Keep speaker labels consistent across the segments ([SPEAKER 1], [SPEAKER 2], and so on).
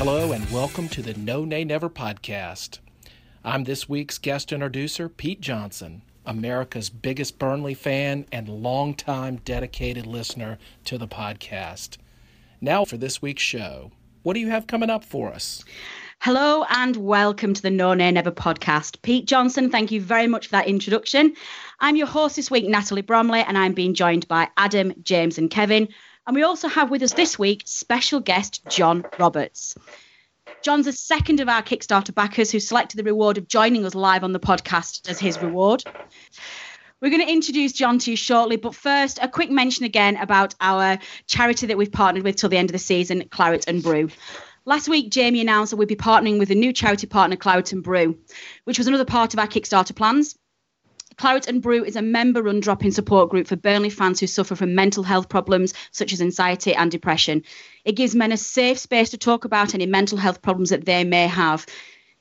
[SPEAKER 1] Hello, and welcome to the No Nay Never podcast. I'm this week's guest introducer, Pete Johnson, America's biggest Burnley fan and longtime dedicated listener to the podcast. Now, for this week's show, what do you have coming up for us?
[SPEAKER 2] Hello and welcome to the No Nay Never podcast. Pete Johnson, thank you very much for that introduction. I'm your host this week, Natalie Bromley, and I'm being joined by Adam, James, and Kevin. And we also have with us this week special guest John Roberts. John's the second of our Kickstarter backers who selected the reward of joining us live on the podcast as his reward. We're going to introduce John to you shortly, but first, a quick mention again about our charity that we've partnered with till the end of the season, Claret and Brew. Last week, Jamie announced that we'd be partnering with a new charity partner, Claret and Brew, which was another part of our Kickstarter plans. Claret and Brew is a member run drop in support group for Burnley fans who suffer from mental health problems such as anxiety and depression. It gives men a safe space to talk about any mental health problems that they may have.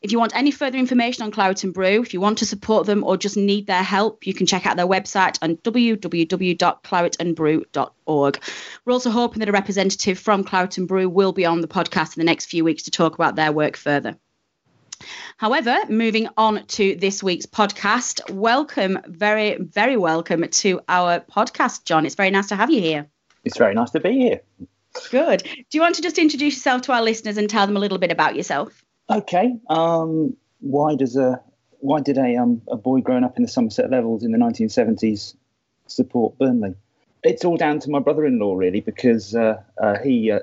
[SPEAKER 2] If you want any further information on Claret and Brew, if you want to support them or just need their help, you can check out their website on www.claretandbrew.org. We're also hoping that a representative from Claret and Brew will be on the podcast in the next few weeks to talk about their work further. However, moving on to this week's podcast, welcome, very, very welcome to our podcast, John. It's very nice to have you here.
[SPEAKER 3] It's very nice to be here.
[SPEAKER 2] Good. Do you want to just introduce yourself to our listeners and tell them a little bit about yourself?
[SPEAKER 3] Okay. Um, why does a why did a um, a boy growing up in the Somerset levels in the 1970s support Burnley? It's all down to my brother-in-law, really, because uh, uh, he, uh,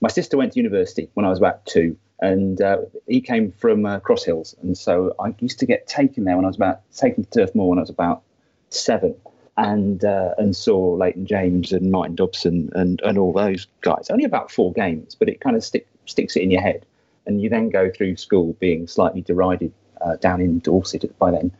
[SPEAKER 3] my sister went to university when I was about two, and uh, he came from uh, Cross Hills, and so I used to get taken there when I was about taken to Turf Moor when I was about seven, and uh, and saw Leighton James and Martin Dobson and and all those guys. Only about four games, but it kind of stick, sticks it in your head, and you then go through school being slightly derided uh, down in Dorset by then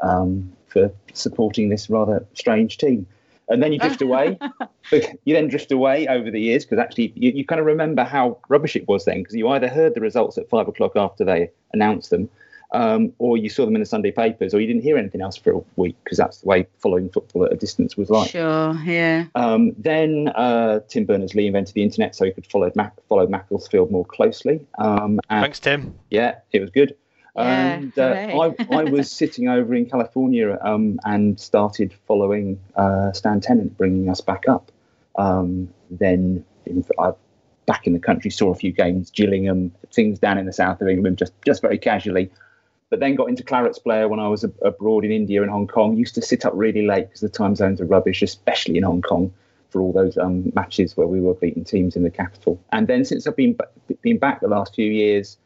[SPEAKER 3] um, for supporting this rather strange team and then you drift away. you then drift away over the years because actually you, you, kind of remember how rubbish it was then because you either heard the results at five o'clock after they announced them, um, or you saw them in the Sunday papers, or you didn't hear anything else for a week because that's the way following football at a distance was like.
[SPEAKER 2] Sure, yeah.
[SPEAKER 3] Um, then uh, Tim Berners Lee invented the internet so he could follow Mac- follow Macclesfield more closely. Um,
[SPEAKER 4] Thanks, Tim.
[SPEAKER 3] Yeah, it was good. Yeah, and uh, I, I was sitting over in California um, and started following uh, Stan Ternent bringing us back up. Um, then in, I, back in the country, saw a few games, Gillingham, things down in the south of England, just just very casually. But then got into Clarets Player when I was abroad in India and Hong Kong. Used to sit up really late because the time zones are rubbish, especially in Hong Kong for all those um, matches where we were beating teams in the capital. And then since I've been been back the last few years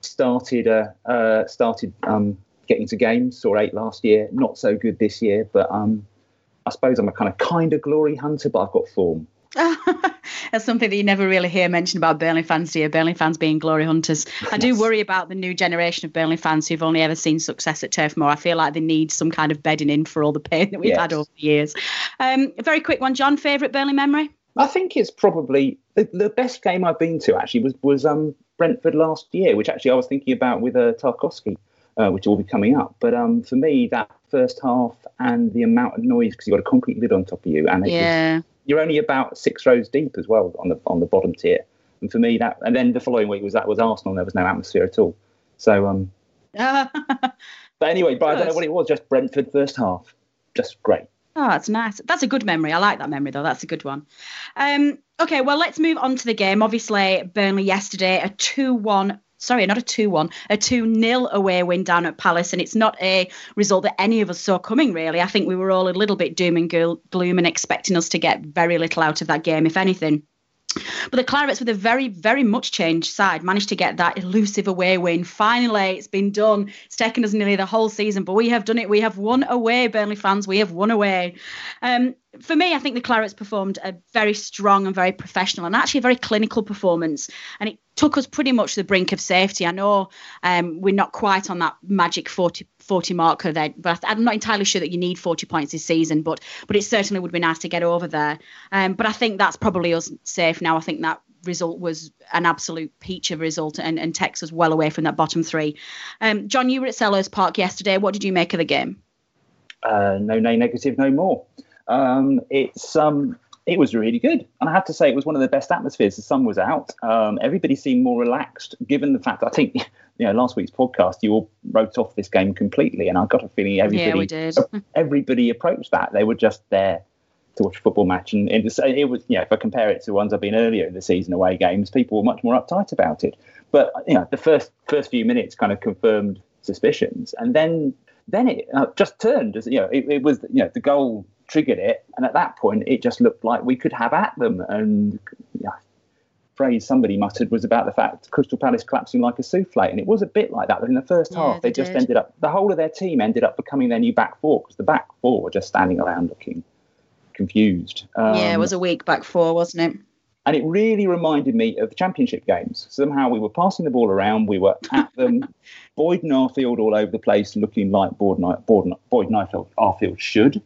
[SPEAKER 3] started uh, uh, started um, getting to games. Saw eight last year. Not so good this year, but um, I suppose I'm a kind of kind of glory hunter, but I've got form.
[SPEAKER 2] That's something that you never really hear mentioned about Burnley fans, do you? Burnley fans being glory hunters. I do worry about the new generation of Burnley fans who've only ever seen success at Turf Moor. I feel like they need some kind of bedding in for all the pain that we've yes. had over the years. Um, a very quick one, John. Favourite Burnley memory?
[SPEAKER 3] I think it's probably the, the, best game I've been to. Actually, was was um, Brentford last year, which actually I was thinking about with uh, Tarkowski. uh, which will be coming up. But um, for me, that first half and the amount of noise because you've got a concrete lid on top of you, and
[SPEAKER 2] yeah.
[SPEAKER 3] was, you're only about six rows deep as well on the on the bottom tier. And for me, that and then the following week was that was Arsenal. and There was no atmosphere at all. So um, but anyway, but I don't know what it was. Just Brentford first half, just great.
[SPEAKER 2] Oh, that's nice. That's a good memory. I like that memory though. That's a good one. Um, okay, well let's move on to the game. Obviously, Burnley yesterday a two-one. Sorry, not a 2 1, a 2 0 away win down at Palace. And it's not a result that any of us saw coming, really. I think we were all a little bit doom and gloom and expecting us to get very little out of that game, if anything. But the Clarets, with a very, very much changed side, managed to get that elusive away win. Finally, it's been done. It's taken us nearly the whole season, but we have done it. We have won away, Burnley fans. We have won away. Um, for me, I think the Clarets performed a very strong and very professional and actually a very clinical performance. And it took us pretty much the brink of safety. I know um, we're not quite on that magic 40, 40 marker there, but I'm not entirely sure that you need 40 points this season, but but it certainly would be nice to get over there. Um, but I think that's probably us safe now. I think that result was an absolute peach of a result and, and takes us well away from that bottom three. Um, John, you were at Selhurst Park yesterday. What did you make of the game?
[SPEAKER 3] Uh, no, no negative, no more. Um, it's um, it was really good, and I have to say it was one of the best atmospheres. The sun was out. Um, everybody seemed more relaxed, given the fact. I think you know last week's podcast you all wrote off this game completely, and I got a feeling everybody
[SPEAKER 2] yeah, we did.
[SPEAKER 3] everybody approached that. They were just there to watch a football match, and it was, it was you know if I compare it to ones I've been earlier in the season away games, people were much more uptight about it. But you know the first first few minutes kind of confirmed suspicions, and then then it uh, just turned as you know it, it was you know the goal triggered it. And at that point, it just looked like we could have at them. And yeah, phrase somebody muttered was about the fact Crystal Palace collapsing like a souffle, and it was a bit like that. But in the first
[SPEAKER 2] Yeah,
[SPEAKER 3] half, they,
[SPEAKER 2] they
[SPEAKER 3] just ended up the whole of their team ended up becoming their new back four because the back four were just standing around looking confused. Um,
[SPEAKER 2] yeah, it was a weak back four, wasn't it?
[SPEAKER 3] and it really reminded me of the championship games. Somehow we were passing the ball around, we were at them, Boyd and Arfield all over the place, looking like Boyd, Ni- Boyd, Boyd and Arfield should.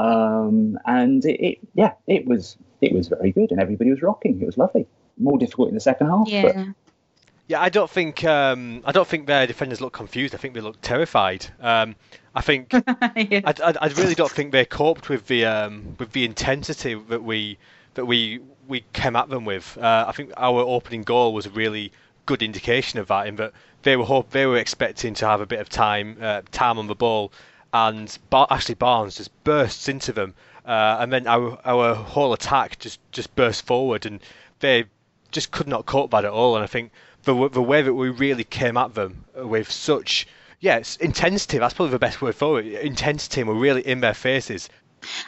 [SPEAKER 3] Um, and it, it, yeah, it was it was very good, and everybody was rocking. It was lovely. More difficult in the second half, but
[SPEAKER 2] Yeah.
[SPEAKER 4] Yeah, I don't think um, I don't think their defenders look confused. I think they look terrified. Um, I think
[SPEAKER 2] yeah.
[SPEAKER 4] I, I, I really don't think they coped with the um, with the intensity that we that we we came at them with. Uh, I think our opening goal was a really good indication of that. In that they were hope they were expecting to have a bit of time uh, time on the ball, and Bar- Ashley Barnes just bursts into them, uh, and then our our whole attack just just burst forward, and they just could not cope that at all. And I think the the way that we really came at them with such yes intensity that's probably the best word for it intensity we're really in their faces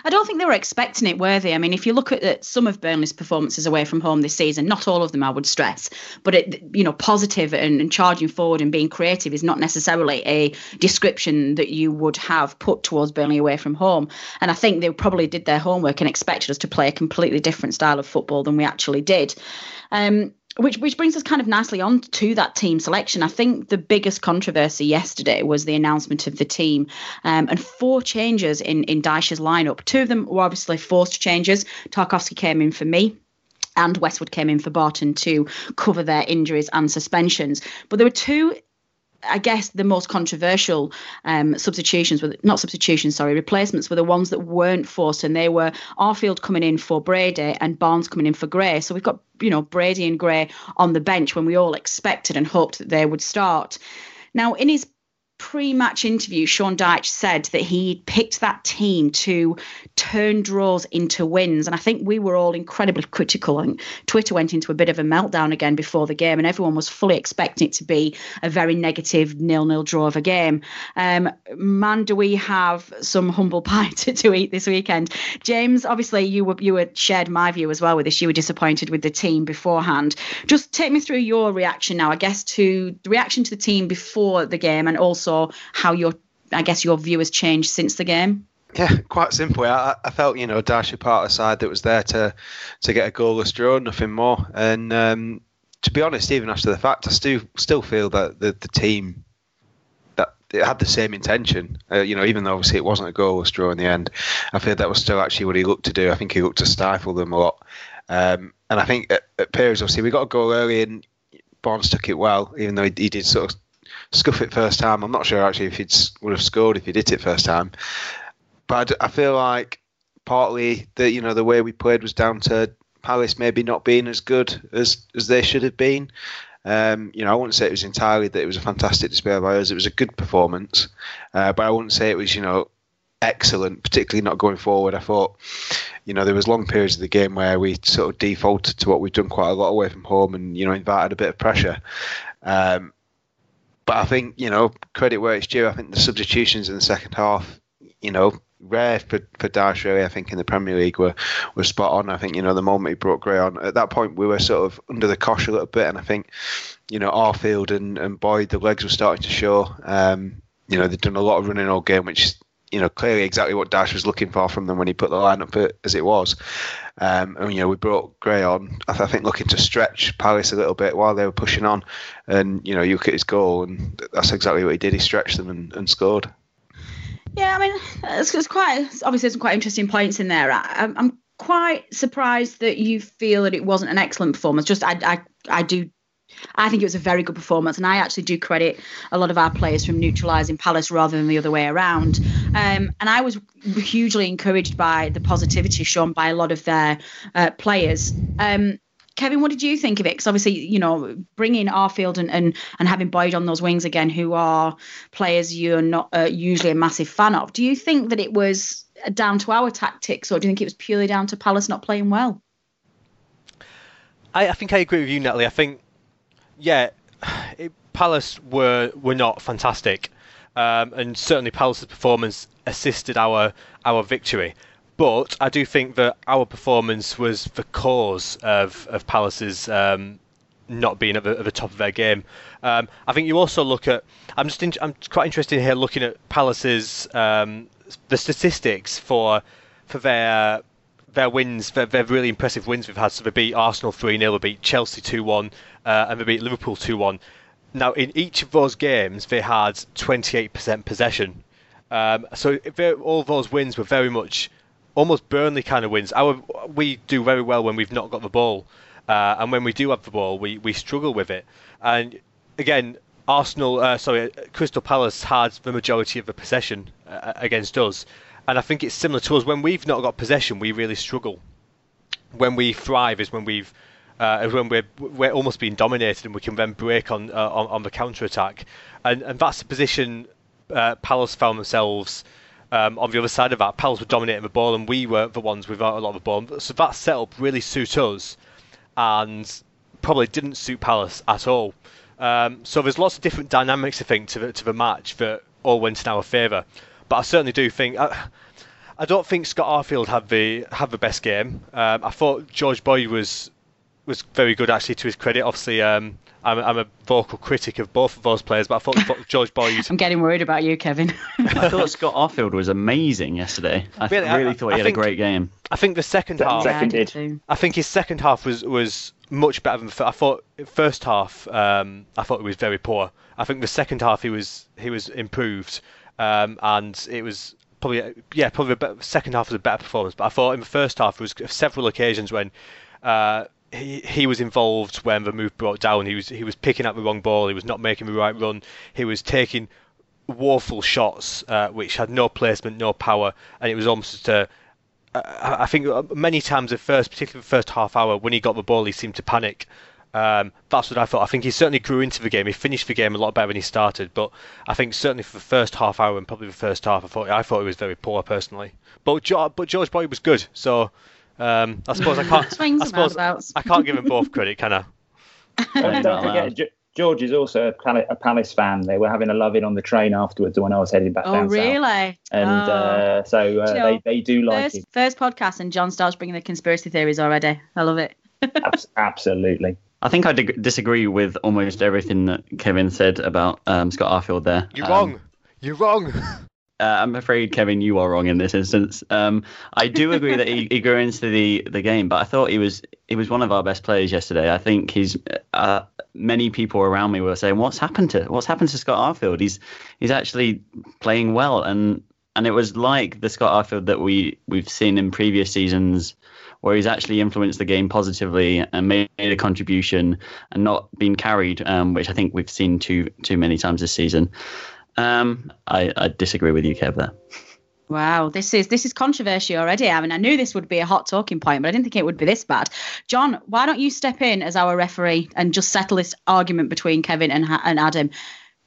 [SPEAKER 2] I don't think they were expecting it, were they? I mean, if you look at, at some of Burnley's performances away from home this season, not all of them, I would stress, but it, you know, positive and, and charging forward and being creative is not necessarily a description that you would have put towards Burnley away from home. And I think they probably did their homework and expected us to play a completely different style of football than we actually did. Um, which which brings us kind of nicely on to that team selection. I think the biggest controversy yesterday was the announcement of the team um, and four changes in in Dyche's lineup. Two of them were obviously forced changes. Tarkowski came in for Mee. And Westwood came in for Barton to cover their injuries and suspensions. But there were two I guess the most controversial um, substitutions were not substitutions, sorry, replacements were the ones that weren't forced, and they were Arfield coming in for Brady and Barnes coming in for Gray. So we've got you know Brady and Gray on the bench when we all expected and hoped that they would start. Now in his pre-match interview, Sean Dyche said that he picked that team to turn draws into wins, and I think we were all incredibly critical. Think Twitter went into a bit of a meltdown again before the game, and everyone was fully expecting it to be a very negative nil-nil draw of a game. Um, man, do we have some humble pie to, to eat this weekend? James, obviously you were you were shared my view as well with this. You were disappointed with the team beforehand. Just take me through your reaction now, I guess, to the reaction to the team before the game, and also how your I guess your view has changed since the game.
[SPEAKER 5] Yeah, quite simply, I, I felt you know Darcy part of side that was there to to get a goalless draw, nothing more. And um, to be honest, even after the fact, I still still feel that the, the team that it had the same intention. Uh, you know, even though obviously it wasn't a goalless draw in the end, I feel that was still actually what he looked to do. I think he looked to stifle them a lot. Um, and I think at, at periods, obviously, we got a goal early and Barnes took it well, even though he, he did sort of scuff it first time. I'm not sure actually if he'd have scored if he did it first time. But I feel like partly the you know the way we played was down to Palace maybe not being as good as as they should have been. Um, you know, I wouldn't say it was entirely that it was a fantastic display by us. It was a good performance, uh, but I wouldn't say it was you know excellent, particularly not going forward. I thought, you know, there was long periods of the game where we sort of defaulted to what we've done quite a lot away from home and you know invited a bit of pressure. Um, but I think you know credit where it's due. I think the substitutions in the second half, you know, rare for for Dyche really. I think in the Premier League were were spot on. I think you know the moment he brought Gray on at that point we were sort of under the cosh a little bit, and I think you know Arfield and and Boyd the legs were starting to show. Um, you know they've done a lot of running all game, which you know clearly exactly what Dyche was looking for from them when he put the lineup as it was. Um, and you know we brought Gray on, I, th- I think looking to stretch Palace a little bit while they were pushing on, and you know you look at his goal, and that's exactly what he did. He stretched them and, and scored.
[SPEAKER 2] Yeah, I mean, it's, it's quite obviously some quite interesting points in there. I, I'm quite surprised that you feel that it wasn't an excellent performance. Just I, I, I do I think it was a very good performance, and I actually do credit a lot of our players from neutralising Palace rather than the other way around. Um, and I was hugely encouraged by the positivity shown by a lot of their uh, players. Um, Kevin, what did you think of it? Because obviously, you know, bringing Arfield and, and and having Boyd on those wings again, who are players you're not uh, usually a massive fan of. Do you think that it was down to our tactics, or do you think it was purely down to Palace not playing well?
[SPEAKER 4] I, I think I agree with you, Natalie. I think, yeah, it, Palace were were not fantastic, um, and certainly Palace's performance assisted our our victory. But I do think that our performance was the cause of, of Palace's um, not being at the, at the, top of their game. Um, I think you also look at. I'm just. In, I'm quite interested here looking at Palace's um, the statistics for for their their wins, their, their, really impressive wins we've had. So they beat Arsenal 3 0, they beat Chelsea 2 1, uh, and they beat Liverpool 2 1. Now, in each of those games, they had 28% possession. Um, so all those wins were very much almost Burnley kind of wins. Our we do very well when we've not got the ball, uh, and when we do have the ball, we, we struggle with it. And again, Arsenal, uh, sorry, Crystal Palace had the majority of the possession uh, against us, and I think it's similar to us. When we've not got possession, we really struggle. When we thrive is when we've uh, when we're we're almost being dominated, and we can then break on uh, on, on, the counter attack, and and that's the position uh, Palace found themselves um, on the other side of that, Palace were dominating the ball, and we were the ones without a lot of the ball. So that setup really suited us, and probably didn't suit Palace at all. Um, so there's lots of different dynamics, I think, to the, to the match that all went in our favour. But I certainly do think. I, I don't think Scott Arfield had the had the best game. Um, I thought George Boyd was was very good actually to his credit. Obviously, um, I'm, I'm, a vocal critic of both of those players, but I thought George Boyd.
[SPEAKER 2] I'm getting worried about you, Kevin.
[SPEAKER 6] I thought Scott Arfield was amazing yesterday. I really, really I, thought he I had think, a great game.
[SPEAKER 4] I think the second half.
[SPEAKER 3] Seconded.
[SPEAKER 4] I think his second half was was much better than I thought. First half, um, I thought it was very poor. I think the second half he was he was improved, um, and it was probably yeah probably the second half was a better performance. But I thought in the first half there was several occasions when. Uh, he, he was involved when the move brought down. He was he was picking up the wrong ball. He was not making the right run. He was taking woeful shots uh, which had no placement, no power, and it was almost a uh, I think uh, many times the first, particularly the first half hour, when he got the ball, he seemed to panic. Um, that's what I thought. I think he certainly grew into the game. He finished the game a lot better than he started, but I think certainly for the first half hour and probably the first half, I thought I thought he was very poor personally. But but George Boyd was good, so um, I suppose I can't. I suppose I can't give him both credit, can I?
[SPEAKER 3] don't, don't forget, George is also a, Pal- a, Palace fan. They were having a love in on the train afterwards when I was heading back
[SPEAKER 2] oh,
[SPEAKER 3] down
[SPEAKER 2] really?
[SPEAKER 3] south. And uh, oh. uh, so uh, they, they do like
[SPEAKER 2] first,
[SPEAKER 3] it.
[SPEAKER 2] First podcast, and John starts bringing the conspiracy theories already. I love it.
[SPEAKER 3] Absolutely.
[SPEAKER 6] I think I dig- disagree with almost everything that Kevin said about um, Scott Arfield there.
[SPEAKER 4] You're um, wrong. You're wrong.
[SPEAKER 6] Uh, I'm afraid, Kevin, you are wrong in this instance. Um, I do agree that he, he, grew into the, the game, but I thought he was he was one of our best players yesterday. I think he's uh, many people around me were saying, "What's happened to what's happened to Scott Arfield? He's he's actually playing well." And and it was like the Scott Arfield that we we've seen in previous seasons, where he's actually influenced the game positively and made a contribution and not been carried, um, which I think we've seen too too many times this season. Um, I, I disagree with you, Kev. There.
[SPEAKER 2] Wow, this is this is controversy already. I mean, I knew this would be a hot talking point, but I didn't think it would be this bad. John, why don't you step in as our referee and just settle this argument between Kevin and and Adam?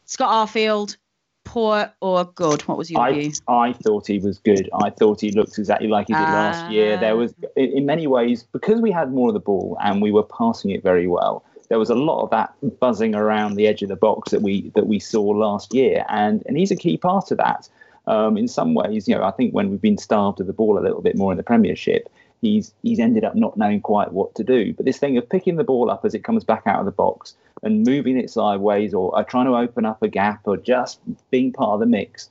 [SPEAKER 2] Scott Arfield, poor or good? What was your
[SPEAKER 3] I,
[SPEAKER 2] view?
[SPEAKER 3] I thought he was good. I thought he looked exactly like he did last year. There was, in in many ways, because we had more of the ball and we were passing it very well. There was a lot of that buzzing around the edge of the box that we that we saw last year, and and he's a key part of that. Um, in some ways, you know, I think when we've been starved of the ball a little bit more in the Premiership, he's he's ended up not knowing quite what to do. But this thing of picking the ball up as it comes back out of the box and moving it sideways, or, or trying to open up a gap, or just being part of the mix,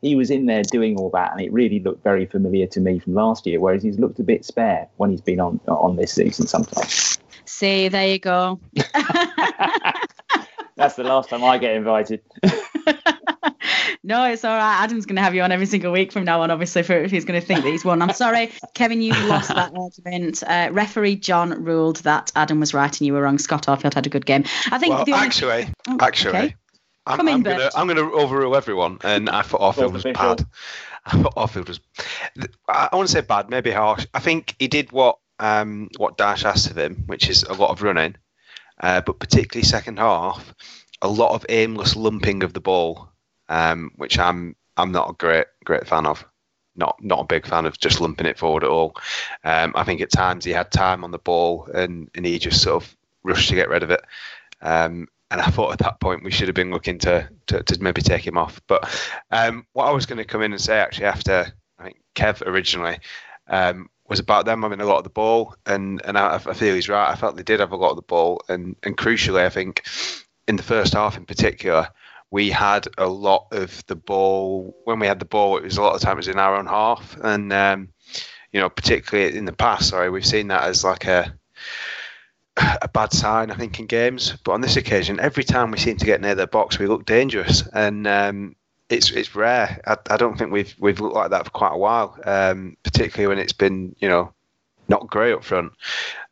[SPEAKER 3] he was in there doing all that, and it really looked very familiar to me from last year. Whereas he's looked a bit spare when he's been on on this season sometimes.
[SPEAKER 2] See, there you go.
[SPEAKER 3] That's the last time I get invited.
[SPEAKER 2] No, it's all right. Adam's going to have you on every single week from now on, obviously, for if he's going to think that he's won. I'm sorry, Kevin, you lost that argument. Uh, referee John ruled that Adam was right and you were wrong. Scott Arfield had a good game. I think
[SPEAKER 5] Well,
[SPEAKER 2] the only...
[SPEAKER 5] actually,
[SPEAKER 2] Oh,
[SPEAKER 5] actually,
[SPEAKER 2] okay.
[SPEAKER 5] I'm,
[SPEAKER 2] Come
[SPEAKER 5] I'm gonna
[SPEAKER 2] Bert.
[SPEAKER 5] I'm gonna overrule everyone, and I thought Arfield was bad. I thought Arfield was. I want to say bad, maybe harsh. I think he did what um what Dyche asked of him, which is a lot of running, uh, but particularly second half, a lot of aimless lumping of the ball, um, which I'm I'm not a great great fan of. Not not a big fan of just lumping it forward at all. Um, I think at times he had time on the ball and, and he just sort of rushed to get rid of it. Um, and I thought at that point we should have been looking to to, to maybe take him off. But um, what I was going to come in and say actually after I think Kev originally um, was about them having a lot of the ball, and and I, I feel he's right. I felt they did have a lot of the ball, and and crucially, I think in the first half in particular. We had a lot of the ball. When we had the ball, it was a lot of times in our own half, and um, you know, particularly in the past, sorry, we've seen that as like a a bad sign, I think, in games. But on this occasion, every time we seem to get near their box, we look dangerous, and um, it's it's rare. I, I don't think we've we've looked like that for quite a while, um, particularly when it's been you know not great up front.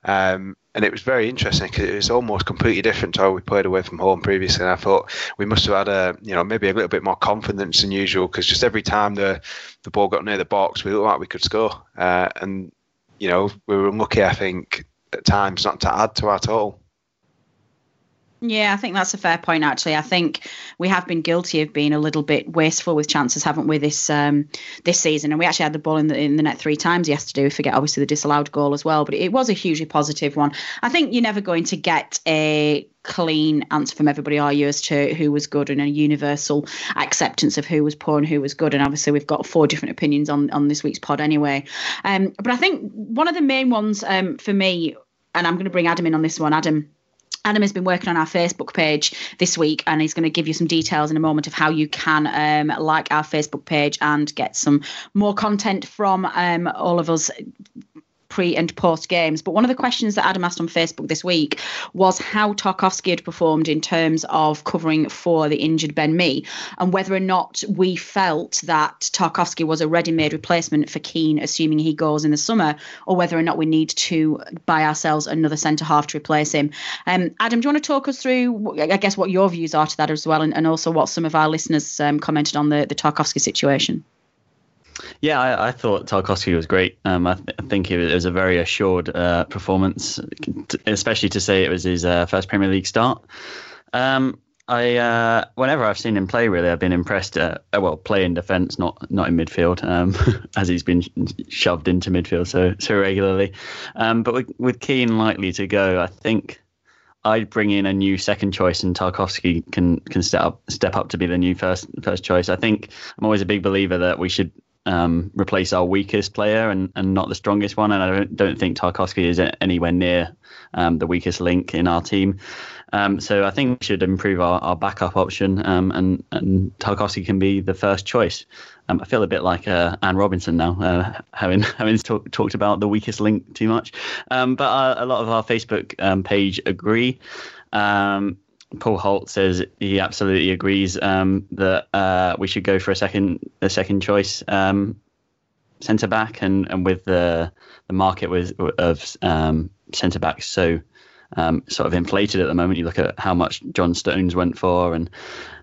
[SPEAKER 5] Um, and it was very interesting because it was almost completely different to how we played away from home previously. And I thought we must have had a, you know, maybe a little bit more confidence than usual because just every time the the ball got near the box, we looked like we could score. Uh, and you know, we were unlucky, I think, at times not to add to our total.
[SPEAKER 2] Yeah, I think that's a fair point. Actually, I think we have been guilty of being a little bit wasteful with chances, haven't we? This um, this season, and we actually had the ball in the in the net three times yesterday. We forget obviously the disallowed goal as well, but it was a hugely positive one. I think you're never going to get a clean answer from everybody, are you, as to who was good and a universal acceptance of who was poor and who was good. And obviously, we've got four different opinions on on this week's pod anyway. Um, but I think one of the main ones um, for me, and I'm going to bring Adam in on this one. Adam. Adam has been working on our Facebook page this week, and he's going to give you some details in a moment of how you can um, like our Facebook page and get some more content from um, all of us pre and post games. But one of the questions that Adam asked on Facebook this week was how Tarkowski had performed in terms of covering for the injured Ben Mee and whether or not we felt that Tarkowski was a ready made replacement for Keane, assuming he goes in the summer, or whether or not we need to buy ourselves another centre half to replace him. Um, Adam, do you want to talk us through, I guess, what your views are to that as well, and, and also what some of our listeners um, commented on the, the Tarkowski situation?
[SPEAKER 6] Yeah, I, I thought Tarkowski was great. Um, I, th- I think it was, it was a very assured uh, performance, especially to say it was his uh, first Premier League start. Um, I uh, whenever I've seen him play, really, I've been impressed. Uh, well, play in defence, not not in midfield, um, as he's been shoved into midfield so so regularly. Um, but with, with Keane likely to go, I think I'd bring in a new second choice, and Tarkowski can can step up step up to be the new first first choice. I think I'm always a big believer that we should um, replace our weakest player and, and not the strongest one. And I don't, don't think Tarkowski is anywhere near um, the weakest link in our team. Um, so I think we should improve our, our backup option, um, and and Tarkowski can be the first choice. Um, I feel a bit like uh, Anne Robinson now, uh, having having talk, talked about the weakest link too much. Um, but uh, a lot of our Facebook page agree. Um, Paul Holt says he absolutely agrees um, that uh, we should go for a second a second choice um, centre back, and, and with the the market with, of um, centre backs so um, sort of inflated at the moment. You look at how much John Stones went for, and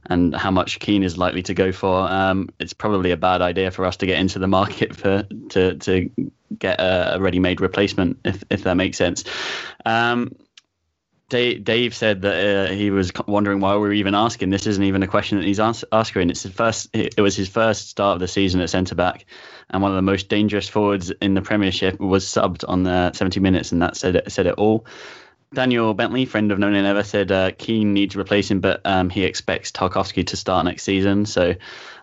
[SPEAKER 6] and how much Keane is likely to go for. Um, it's probably a bad idea for us to get into the market for to to get a, a ready-made replacement, if if that makes sense. Dave, Dave said that uh, he was wondering why we were even asking. This isn't even a question that he's ask, asking. It's his first. It was his first start of the season at centre back, and one of the most dangerous forwards in the Premiership was subbed on the 70 minutes, and that said it, said it all. Daniel Bentley, friend of No Nay Never, said uh, Keane needs replacing, but um, he expects Tarkowski to start next season. So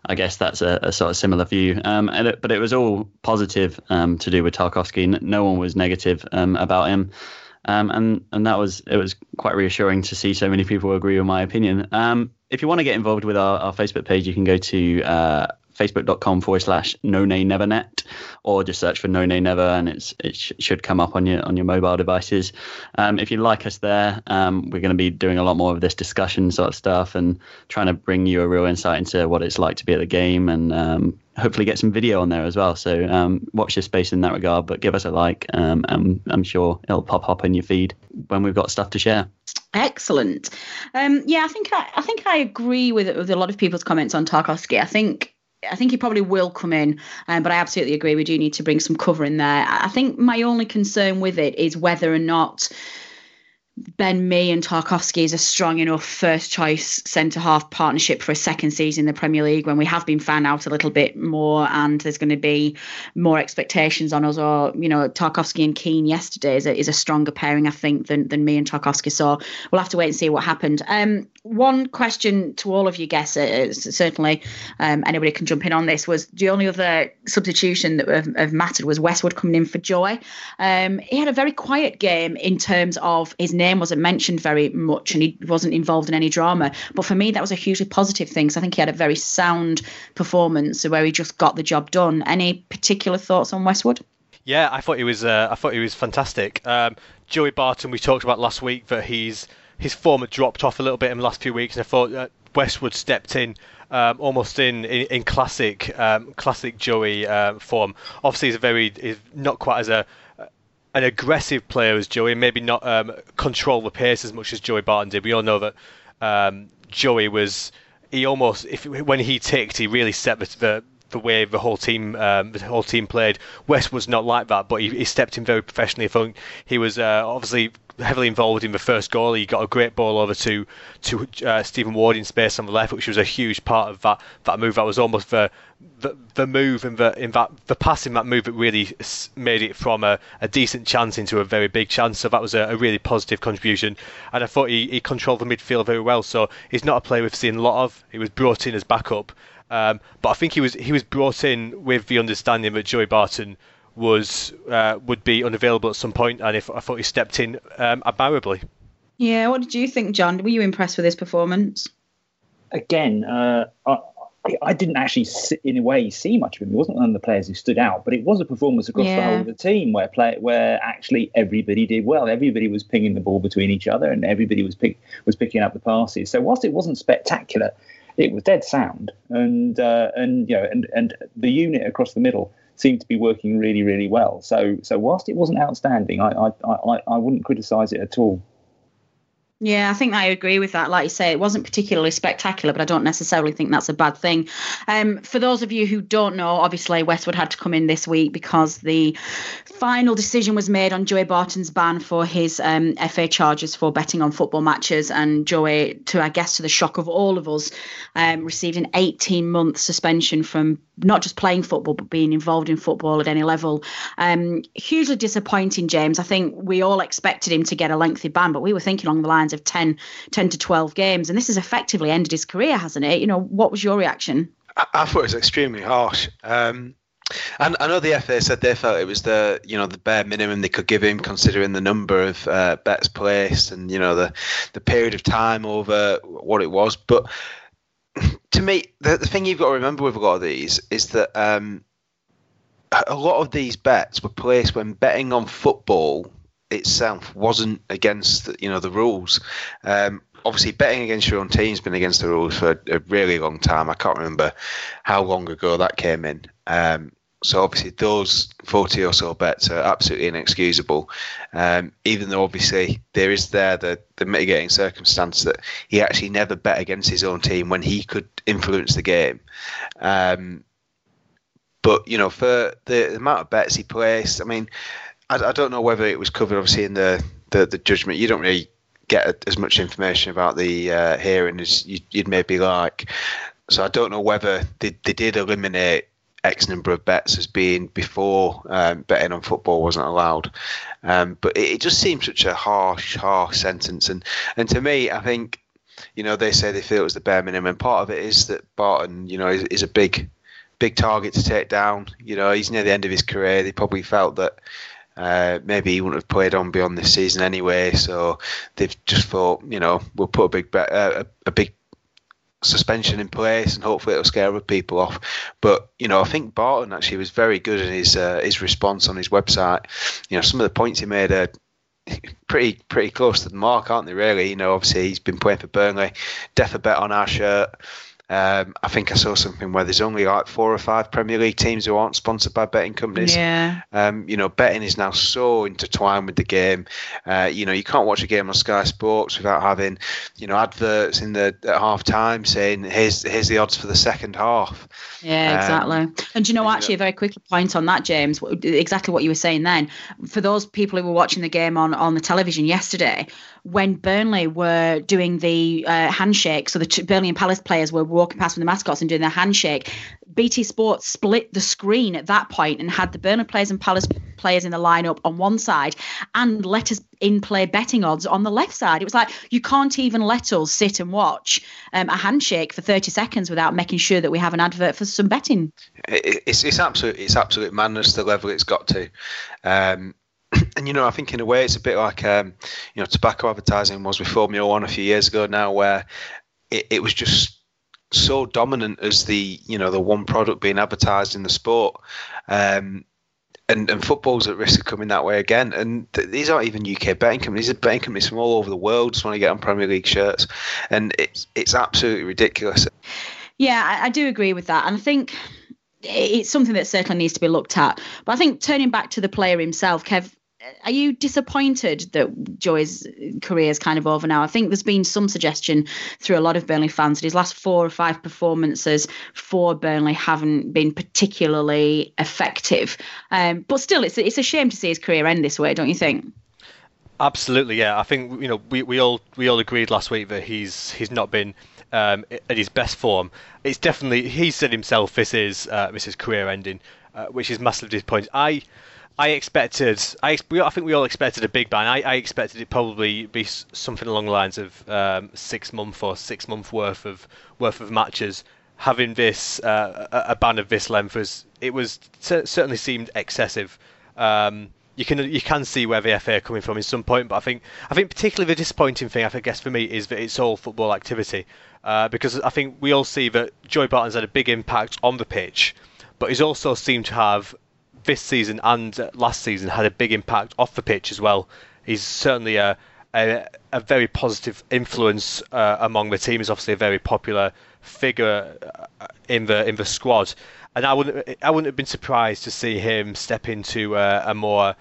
[SPEAKER 6] I guess that's a, a sort of similar view. Um, it, but it was all positive um, to do with Tarkowski. No one was negative um, about him. Um, and and that was it was quite reassuring to see so many people agree with my opinion. Um, if you want to get involved with our, our Facebook page, you can go to uh, facebook.com forward slash no nay never net or just search for no nay never and it's it sh- should come up on your on your mobile devices. Um, if you like us there um, we're going to be doing a lot more of this discussion sort of stuff and trying to bring you a real insight into what it's like to be at the game and um, hopefully get some video on there as well. So um, watch this space in that regard but give us a like um, and i'm sure it'll pop up in your feed when we've got stuff to share.
[SPEAKER 2] Excellent. Um, yeah, I think I, I think I agree with with a lot of people's comments on Tarkowski. I think I think he probably will come in, um, but I absolutely agree. We do need to bring some cover in there. I think my only concern with it is whether or not Ben Mee and Tarkowski is a strong enough first choice centre half partnership for a second season in the Premier League when we have been found out a little bit more and there's going to be more expectations on us. Or, you know, Tarkowski and Keane yesterday is a, is a stronger pairing, I think, than, than Mee and Tarkowski. So we'll have to wait and see what happened. Um, one question to all of you guests, uh, certainly um, anybody can jump in on this, was the only other substitution that have, have mattered was Westwood coming in for Joey. Um, he had a very quiet game in terms of his name name wasn't mentioned very much and he wasn't involved in any drama. But for me, that was a hugely positive thing. So I think he had a very sound performance where he just got the job done. Any particular thoughts on Westwood?
[SPEAKER 4] Yeah, I thought he was. Uh, I thought he was fantastic. Um, Joey Barton, we talked about last week that he's his form had dropped off a little bit in the last few weeks, and I thought uh, Westwood stepped in um, almost in in, in classic um, classic Joey uh, form. Obviously, he's a very he's not quite as a an aggressive player as Joey, maybe not um, control the pace as much as Joey Barton did. We all know that um, Joey was he almost if when he ticked, he really set the, the the way the whole team um, the whole team played. West was not like that, but he, he stepped in very professionally. I think he was uh, obviously heavily involved in the first goal. He got a great ball over to to uh, Stephen Ward in space on the left, which was a huge part of that that move. That was almost the the, the move and the in that the pass in that move that really made it from a, a decent chance into a very big chance. So that was a, a really positive contribution, and I thought he, he controlled the midfield very well. So he's not a player we've seen a lot of. He was brought in as backup, um, but I think he was he was brought in with the understanding that Joey Barton was uh, would be unavailable at some point. point, and if I thought he stepped in um, admirably.
[SPEAKER 2] Yeah, what did you think, John? Were you impressed with his performance?
[SPEAKER 3] Again, uh, I, I, didn't actually, see, in a way, see much of him. He wasn't one of the players who stood out, but it was a performance across yeah. the whole of the team where play, where actually everybody did well. Everybody was pinging the ball between each other, and everybody was pick, was picking up the passes. So whilst it wasn't spectacular, it was dead sound, and uh, and you know, and and the unit across the middle seemed to be working really, really well. So, so whilst it wasn't outstanding, I, I, I, I wouldn't criticise it at all.
[SPEAKER 2] Yeah, I think I agree with that. Like you say, it wasn't particularly spectacular, but I don't necessarily think that's a bad thing. Um, for those of you who don't know, obviously Westwood had to come in this week because the final decision was made on Joey Barton's ban for his um, FA charges for betting on football matches, and Joey, to I guess to the shock of all of us, um, received an 18-month suspension from not just playing football but being involved in football at any level. Um, hugely disappointing, James. I think we all expected him to get a lengthy ban, but we were thinking along the lines of 10, 10 to 12 games, and this has effectively ended his career, hasn't it? You know, what was your reaction?
[SPEAKER 5] I, I thought it was extremely harsh. Um, and I know the FA said they felt it was the you know the bare minimum they could give him, considering the number of uh, bets placed and you know the the period of time over what it was. But to me, the, the thing you've got to remember with a lot of these is that um, a lot of these bets were placed when betting on football itself wasn't against you know the rules. Um, obviously betting against your own team's been against the rules for a really long time. I can't remember how long ago that came in. Um, so obviously those 40 or so bets are absolutely inexcusable. Um, even though obviously there is there the, the mitigating circumstance that he actually never bet against his own team when he could influence the game. Um, but you know, for the, the, amount of bets he placed, I mean, I, I, don't know whether it was covered obviously in the, the, the judgment. You don't really get as much information about the uh, hearing as you, would maybe like. So I don't know whether they, they did eliminate X number of bets as being before um, betting on football wasn't allowed. Um, but it, it, just seems such a harsh, harsh sentence. And and to me, I think you know they say they feel it was the bare minimum. Part of it is that Barton, you know, is, is a big, big target to take down. You know, he's near the end of his career. They probably felt that. Uh, maybe he wouldn't have played on beyond this season anyway, so they've just thought, you know, we'll put a big uh, a, big suspension in place, and hopefully it'll scare other people off. But you know, I think Barton actually was very good in his uh, his response on his website. You know, some of the points he made are pretty pretty close to the mark, aren't they? Really, you know, obviously he's been playing for Burnley. Def a bet on our shirt. Um, I think I saw something where there's only like four or five Premier League teams who aren't sponsored by betting companies.
[SPEAKER 2] Yeah.
[SPEAKER 5] Um, you know, betting is now so intertwined with the game. Uh, you know, you can't watch a game on Sky Sports without having, you know, adverts in the at half time saying here's here's the odds for the second half.
[SPEAKER 2] Yeah, exactly. Um, and you know, actually, a very quick point on that, James. Exactly what you were saying then. For those people who were watching the game on on the television yesterday, when Burnley were doing the uh, handshake, so the Burnley and Palace players were walking past with the mascots and doing their handshake. BT Sports split the screen at that point and had the Burnley players and Palace players in the lineup on one side and let us in play betting odds on the left side. It was like you can't even let us sit and watch um, a handshake for 30 seconds without making sure that we have an advert for some betting.
[SPEAKER 5] It's it's absolute it's absolute madness the level it's got to. Um, and you know, I think in a way it's a bit like um, you know tobacco advertising was with Formula One a few years ago now, where it, it was just so dominant as the you know the one product being advertised in the sport. Um, and, and football's at risk of coming that way again. And th- these aren't even UK betting companies; these are betting companies from all over the world just want to get on Premier League shirts, and it's it's absolutely ridiculous.
[SPEAKER 2] Yeah, I, I do agree with that, and I think it's something that certainly needs to be looked at. But I think turning back to the player himself, Kev, are you disappointed that Joey's career is kind of over now? I think there's been some suggestion through a lot of Burnley fans that his last four or five performances for Burnley haven't been particularly effective. Um, but still, it's it's a shame to see his career end this way, don't you think?
[SPEAKER 4] Absolutely, yeah. I think you know we, we all we all agreed last week that he's he's not been um, at his best form. It's definitely he said himself this is uh, this is career ending, uh, which is massively disappointing. I I expected, I, I think we all expected a big ban. I, I expected it probably be something along the lines of um, six month or six month worth of worth of matches. Having this uh, a ban of this length was it was certainly seemed excessive. Um, you can you can see where the FA are coming from in some point, but I think I think particularly the disappointing thing I guess for me is that it's all football activity uh, because I think we all see that Joey Barton's had a big impact on the pitch, but he's also seemed to have this season and last season had a big impact off the pitch as well. He's certainly a a, a very positive influence uh, among the team. He's obviously a very popular figure uh, in the in the squad, and I wouldn't I wouldn't have been surprised to see him step into uh, a more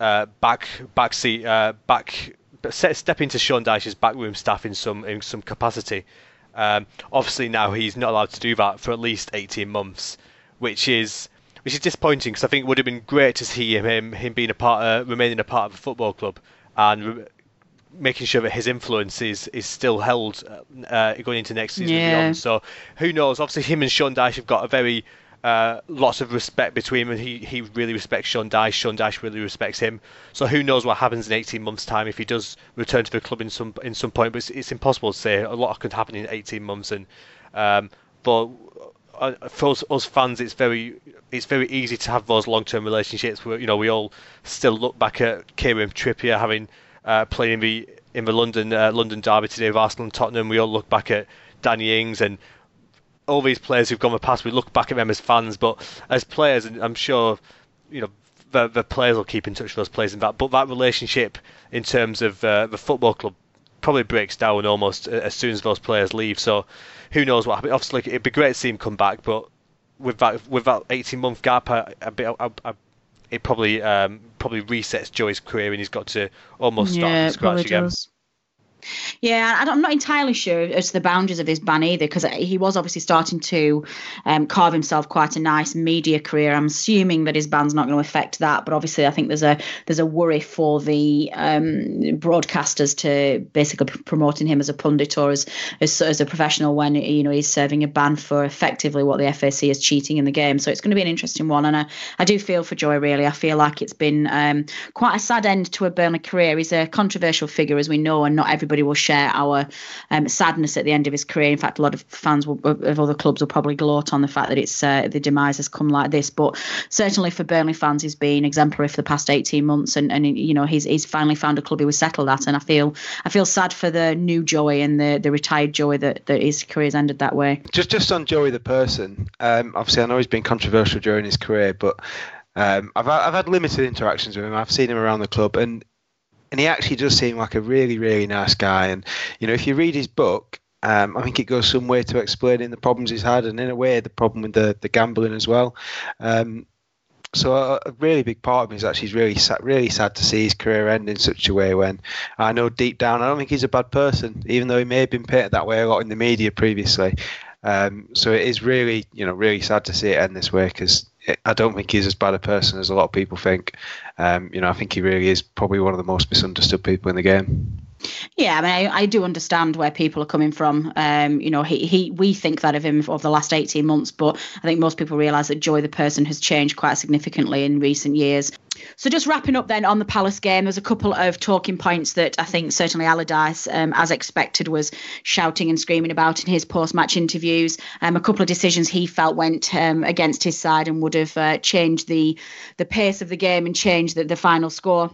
[SPEAKER 4] uh, back back seat uh, back step into Sean Dyche's backroom staff in some in some capacity. Um, obviously now he's not allowed to do that for at least 18 months, which is which is disappointing because I think it would have been great to see him him being a part, uh, remaining a part of a football club, and re- making sure that his influence is, is still held uh, uh going into next season yeah. beyond. So who knows? Obviously, him and Sean Dyche have got a very uh, lots of respect between them. He he really respects Sean Dyche. Sean Dyche really respects him. So who knows what happens in 18 months' time if he does return to the club in some in some point. But it's, it's impossible to say. A lot could happen in 18 months, and um, but for us, us, fans, it's very it's very easy to have those long term relationships. Where, you know, we all still look back at Kieran Trippier having uh, played in the in the London uh, London derby today of Arsenal and Tottenham. We all look back at Danny Ings and all these players who've gone the past. We look back at them as fans, but as players, and I'm sure you know the, the players will keep in touch with those players. In that, but that relationship in terms of uh, the football club probably breaks down almost as soon as those players leave. So who knows what happens? Obviously, it'd be great to see him come back, but with that with that 18 month gap, I, I, I, I it probably um, probably resets Joey's career, and he's got to almost start
[SPEAKER 2] yeah,
[SPEAKER 4] from scratch again.
[SPEAKER 2] Does. Yeah, I'm not entirely sure as to the boundaries of his ban either, because he was obviously starting to um, carve himself quite a nice media career. I'm assuming that his ban's not going to affect that, but obviously I think there's a there's a worry for the um, broadcasters to basically promoting him as a pundit or as, as as a professional when you know he's serving a ban for effectively what the FAC is cheating in the game. So it's going to be an interesting one, and I, I do feel for Joey really. I feel like it's been um, quite a sad end to a Burnley career. He's a controversial figure, as we know, and not everybody everybody will share our um, sadness at the end of his career. In fact, a lot of fans will, of other clubs will probably gloat on the fact that it's uh, the demise has come like this. But certainly for Burnley fans, he's been exemplary for the past 18 months, and, and you know he's he's finally found a club he was settled at. And I feel I feel sad for the new Joey and the the retired Joey that, that his career's ended that way.
[SPEAKER 5] Just just on Joey the person, um, obviously I know he's been controversial during his career, but. Um, I've I've had limited interactions with him. I've seen him around the club, and and he actually does seem like a really, really nice guy. And you know, if you read his book, um, I think it goes some way to explaining the problems he's had, and in a way, the problem with the the gambling as well. Um, so a, a, really big part of me is actually really sad, really sad to see his career end in such a way. When I know deep down, I don't think he's a bad person, even though he may have been painted that way a lot in the media previously. Um, so it is really, you know, really sad to see it end this way because I don't think he's as bad a person as a lot of people think. Um, you know, I think he really is probably one of the most misunderstood people in the game.
[SPEAKER 2] Yeah, I mean, I, I, do understand where people are coming from. Um, you know, he, he we think that of him over the last 18 months, but I think most people realise that Joey, the person, has changed quite significantly in recent years. So just wrapping up then on the Palace game, there's a couple of talking points that I think certainly Allardyce, um, as expected, was shouting and screaming about in his post-match interviews. Um, a couple of decisions he felt went um, against his side and would have uh, changed the the pace of the game and changed the, the final score.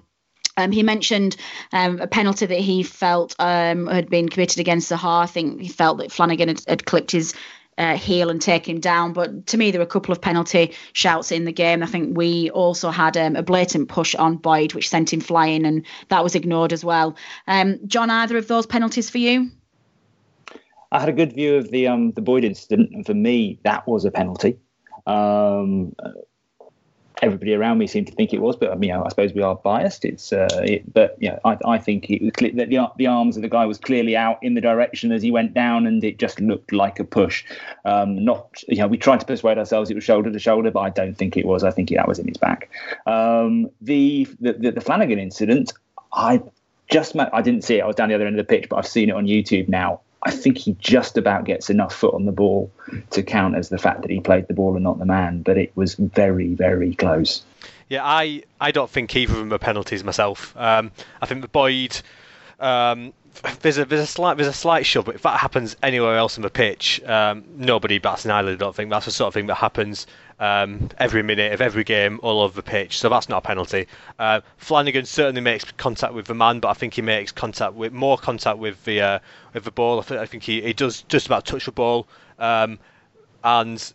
[SPEAKER 2] Um, he mentioned um, a penalty that he felt um, had been committed against Zaha. I think he felt that Flanagan had, had clipped his uh, heel and taken him down. But to me, there were a couple of penalty shouts in the game. I think we also had um, a blatant push on Boyd, which sent him flying, and that was ignored as well. Um, John, either of those penalties for you?
[SPEAKER 3] I had a good view of the um, the Boyd incident, and for me, that was a penalty. Um, everybody around me seemed to think it was, but you know, I suppose we are biased. It's, uh, it, but you know, I, I think it that the, the arms of the guy was clearly out in the direction as he went down, and it just looked like a push. Um, not, you know, we tried to persuade ourselves it was shoulder to shoulder, but I don't think it was. I think that was in his back. Um, the, the, the the Flanagan incident, I just I didn't see it. I was down the other end of the pitch, but I've seen it on YouTube now. I think he just about gets enough foot on the ball to count as the fact that he played the ball and not the man, but it was very, very close.
[SPEAKER 4] Yeah, I, I don't think either of them are penalties myself. Um, I think the Boyd um, there's a there's a slight there's a slight shove, but if that happens anywhere else on the pitch, um, nobody bats an eyelid. I don't think that's the sort of thing that happens um, every minute of every game all over the pitch. So that's not a penalty. Uh, Flanagan certainly makes contact with the man, but I think he makes contact with more contact with the uh, with the ball. I, th- I think he, he does just about touch the ball, um, and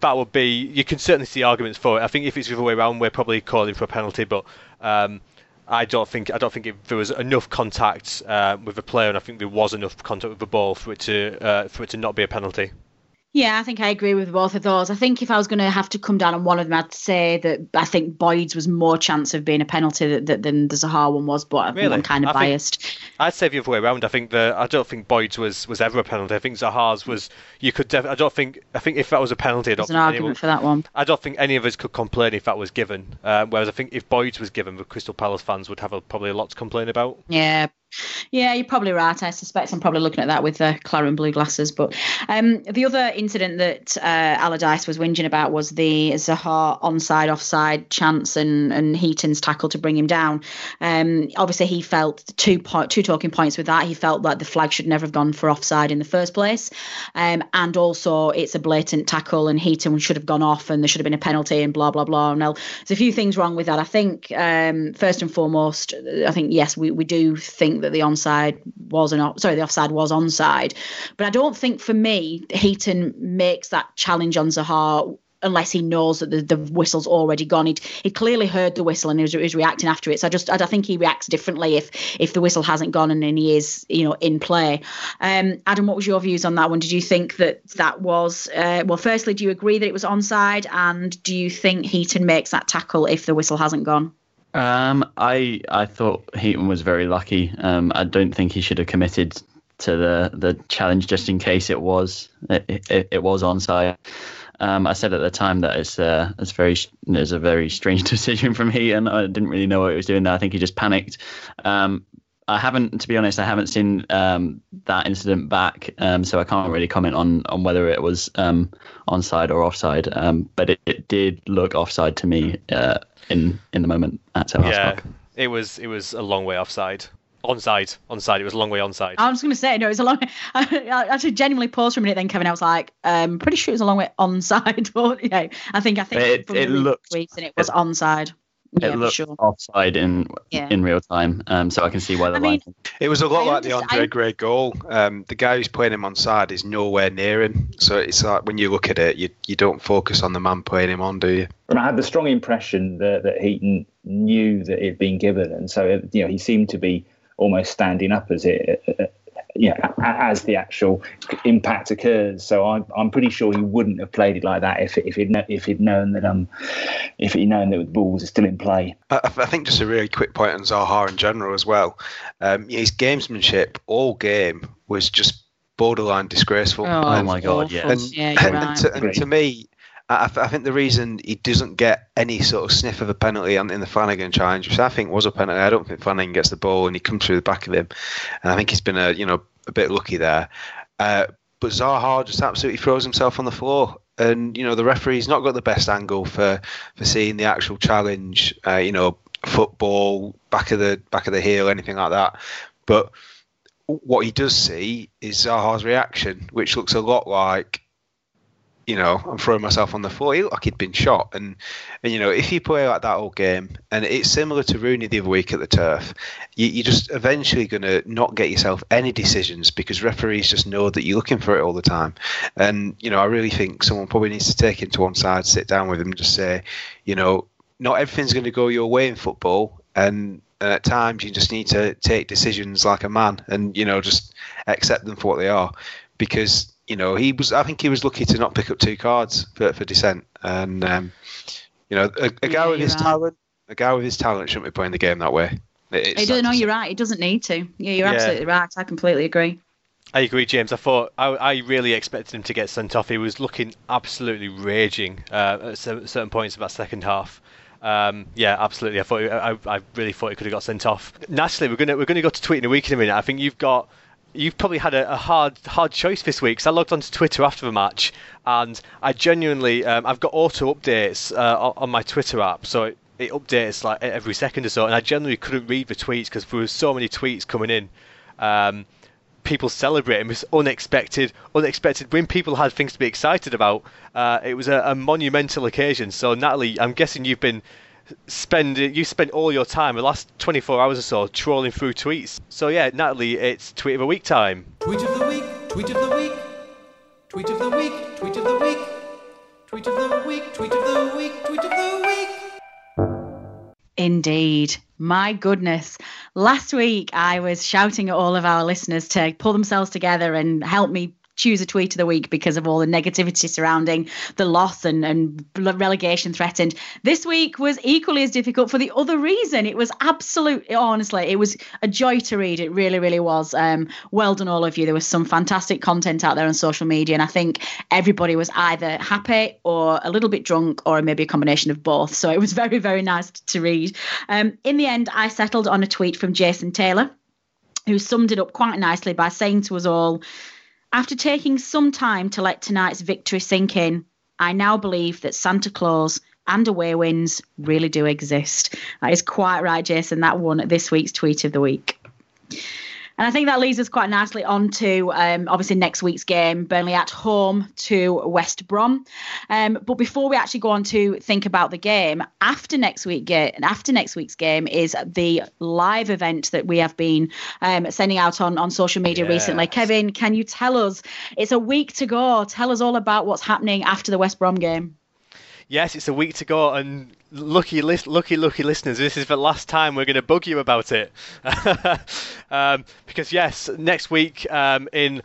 [SPEAKER 4] that would be you can certainly see arguments for it. I think if it's the other way around, we're probably calling for a penalty, but. Um, I don't think I don't think there was enough contact uh, with the player, and I think there was enough contact with the ball for it to uh, for it to not be a penalty.
[SPEAKER 2] Yeah, I think I agree with both of those. I think if I was going to have to come down on one of them, I'd say that I think Boyd's was more chance of being a penalty than, than the Zaha one was, but really? I'm kind of I biased.
[SPEAKER 4] Think, I'd say the other way around. I think the I don't think Boyd's was, was ever a penalty. I think Zaha's was. You could. Def, I don't think. I think if that was a penalty, I don't
[SPEAKER 2] There's an argument
[SPEAKER 4] anyone,
[SPEAKER 2] for that one.
[SPEAKER 4] I don't think any of us could complain if that was given. Uh, whereas I think if Boyd's was given, the Crystal Palace fans would have a, probably a lot to complain about.
[SPEAKER 2] Yeah, yeah, you're probably right. I suspect I'm probably looking at that with the claret blue glasses. But um, the other incident that uh, Allardyce was whinging about was the Zaha onside offside chance and and Heaton's tackle to bring him down. Um, obviously, he felt two point, two talking points with that. He felt that the flag should never have gone for offside in the first place, um, and also it's a blatant tackle and Heaton should have gone off and there should have been a penalty and blah blah blah. Now, there's a few things wrong with that. I think um, first and foremost, I think yes, we we do think that the onside was an sorry the offside was onside, but I don't think for me Heaton makes that challenge on Zaha unless he knows that the, the whistle's already gone. He'd, he clearly heard the whistle and he was, he was, reacting after it. So I just I, I think he reacts differently if if the whistle hasn't gone and, he is you know in play. Um, Adam, what was your views on that one? Did you think that that was uh, well? Firstly, do you agree that it was onside, and do you think Heaton makes that tackle if the whistle hasn't gone?
[SPEAKER 6] Um, I I thought Heaton was very lucky. Um, I don't think he should have committed to the the challenge just in case it was it, it, it was onside. Um, I said at the time that it's uh, it's very it's a very strange decision from Heaton. I didn't really know what he was doing there. I think he just panicked. Um, I haven't, to be honest, I haven't seen um, that incident back, um, so I can't really comment on on whether it was um, onside or offside. Um, but it, it, did look offside to me uh, in in the moment at Selhurst
[SPEAKER 4] yeah,
[SPEAKER 6] Park.
[SPEAKER 4] it was it was a long way offside. Onside, onside. It was a long way onside.
[SPEAKER 2] I was going to say no. It was a long. I, I actually genuinely paused for a minute. Then Kevin, I was like, um, pretty sure it was a long way onside. But yeah, I think I think
[SPEAKER 6] it, it looked
[SPEAKER 2] and it was onside.
[SPEAKER 6] It
[SPEAKER 2] yeah,
[SPEAKER 6] looked
[SPEAKER 2] sure.
[SPEAKER 6] offside in
[SPEAKER 2] Yeah.
[SPEAKER 6] in real time, um, so I can see why the
[SPEAKER 2] I mean,
[SPEAKER 6] line.
[SPEAKER 5] It was a lot
[SPEAKER 2] I
[SPEAKER 5] like the Andre
[SPEAKER 2] I-
[SPEAKER 5] Gray goal. Um, the guy who's playing him on side is nowhere near him, so it's like when you look at it, you you don't focus on the man playing him on, do you?
[SPEAKER 3] And I had the strong impression that, that Heaton knew that it had been given, and so it, you know he seemed to be almost standing up as it, uh, you know, as the actual impact occurs. So I'm I'm pretty sure he wouldn't have played it like that if if he'd kno- if he'd known that um if he'd known that the balls was still in play.
[SPEAKER 5] I, I think just a really quick point on Zaha in general as well. Um, his gamesmanship all game was just borderline disgraceful.
[SPEAKER 2] Oh,
[SPEAKER 6] Oh my God, yeah.
[SPEAKER 5] And,
[SPEAKER 2] Yeah, you're
[SPEAKER 5] and to, and to me, I, I think the reason he doesn't get any sort of sniff of a penalty in the Flanagan challenge, which I think was a penalty, I don't think Flanagan gets the ball and he comes through the back of him, and I think he's been a you know a bit lucky there. Uh, but Zaha just absolutely throws himself on the floor. And you know the referee's not got the best angle for, for seeing the actual challenge. Uh, you know, football, back of the back of the heel, anything like that. But what he does see is Zaha's reaction, which looks a lot like, you know, I'm throwing myself on the floor. He looked like he'd been shot. And, and, you know, if you play like that all game, and it's similar to Rooney the other week at the turf, you, you're just eventually going to not get yourself any decisions because referees just know that you're looking for it all the time. And, you know, I really think someone probably needs to take him to one side, sit down with him, and just say, you know, not everything's going to go your way in football. And, and at times you just need to take decisions like a man and, you know, just accept them for what they are. Because, you know, he was, I think he was lucky to not pick up two cards for, for dissent. And, um, you know, a, a guy
[SPEAKER 2] Yeah,
[SPEAKER 5] with his
[SPEAKER 2] right.
[SPEAKER 5] talent, a guy with his talent shouldn't be playing the game that way. It- it's
[SPEAKER 2] He
[SPEAKER 5] sad
[SPEAKER 2] doesn't. No, you're right. He doesn't need to. Yeah, you're
[SPEAKER 4] Yeah.
[SPEAKER 2] absolutely right. I completely agree.
[SPEAKER 4] I agree, James. I thought I, I really expected him to get sent off. He was looking absolutely raging uh, at certain points of that second half. Um, yeah, absolutely. I thought I, I really thought he could have got sent off. Natalie, we're gonna we're gonna go to tweet in a week in a minute. I think you've got you've probably had a, a hard hard choice this week. 'cause I logged onto Twitter after the match, and I genuinely um, I've got auto updates uh, on, my Twitter app, so it, it updates like every second or so, and I generally couldn't read the tweets because there were so many tweets coming in. Um, people celebrating this unexpected unexpected win. People had things to be excited about. Uh, it was a, a monumental occasion. So Natalie, I'm guessing you've been spend you spent all your time the last 24 hours or so trawling through tweets. So yeah, Natalie, it's tweet of the week time.
[SPEAKER 7] Tweet of the week, tweet of the week, tweet of the week, tweet of the week, tweet of the week, tweet of the week, tweet of the week.
[SPEAKER 2] Indeed. My goodness. Last week, I was shouting at all of our listeners to pull themselves together and help me choose a tweet of the week because of all the negativity surrounding the loss and, and relegation threatened. This week was equally as difficult for the other reason. It was absolute, honestly, it was a joy to read. It really, really was. Um, well done, all of you. There was some fantastic content out there on social media, and I think everybody was either happy or a little bit drunk or maybe a combination of both. So it was very, very nice to read. Um, in the end, I settled on a tweet from Jason Taylor, who summed it up quite nicely by saying to us all, after taking some time to let tonight's victory sink in, I now believe that Santa Claus and away wins really do exist. That is quite right, Jason. That won this week's tweet of the week. And I think that leads us quite nicely on to um, obviously next week's game, Burnley at home to West Brom. Um, but before we actually go on to think about the game, after next week game, after next week's game is the live event that we have been um, sending out on on social media recently. Kevin, can you tell us? It's a week to go. Tell us all about what's happening after the West Brom game.
[SPEAKER 4] Yes, it's a week to go, and lucky, lucky, lucky listeners, this is the last time we're going to bug you about it, um, because yes, next week um, in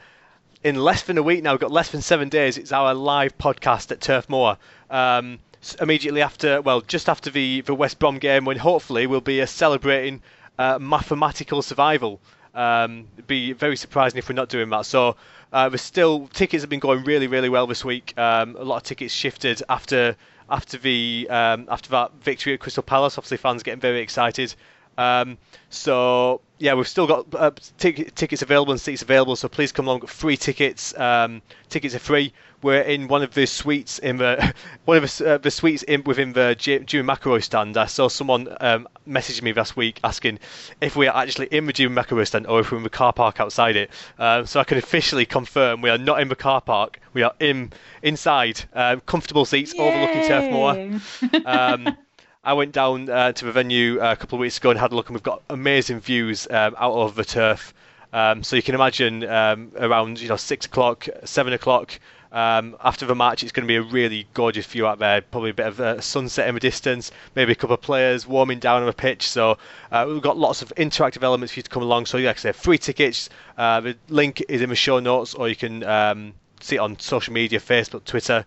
[SPEAKER 4] in less than a week now, we've got less than seven days. It's our live podcast at Turf Moor. Um, immediately after, well, just after the, the West Brom game, when hopefully we'll be uh, celebrating uh, mathematical survival. Um, be very surprising if we're not doing that. So uh, there's still tickets have been going really, really well this week. Um, a lot of tickets shifted after after the um, after that victory at Crystal Palace. Obviously, fans getting very excited. Um, so yeah, we've still got uh, t- tickets available and seats available. So please come along. Free tickets. Um, tickets are free. We're in one of the suites in the one of the, uh, the suites in, within the Jimmy McIlroy stand. I saw someone um, message me last week asking if we are actually in the Jimmy McIlroy stand or if we're in the car park outside it. Um, so I can officially confirm we are not in the car park. We are in inside, um, comfortable seats
[SPEAKER 2] Yay!
[SPEAKER 4] overlooking Turf Moor. Um, I went down uh, to the venue uh, a couple of weeks ago and had a look, and we've got amazing views um, out of the turf. Um, so you can imagine um, around you know six o'clock, seven o'clock um, after the match, it's going to be a really gorgeous view out there. Probably a bit of a sunset in the distance, maybe a couple of players warming down on the pitch. So uh, we've got lots of interactive elements for you to come along. So like I say, free tickets. Uh, the link is in the show notes, or you can um, see it on social media, Facebook, Twitter.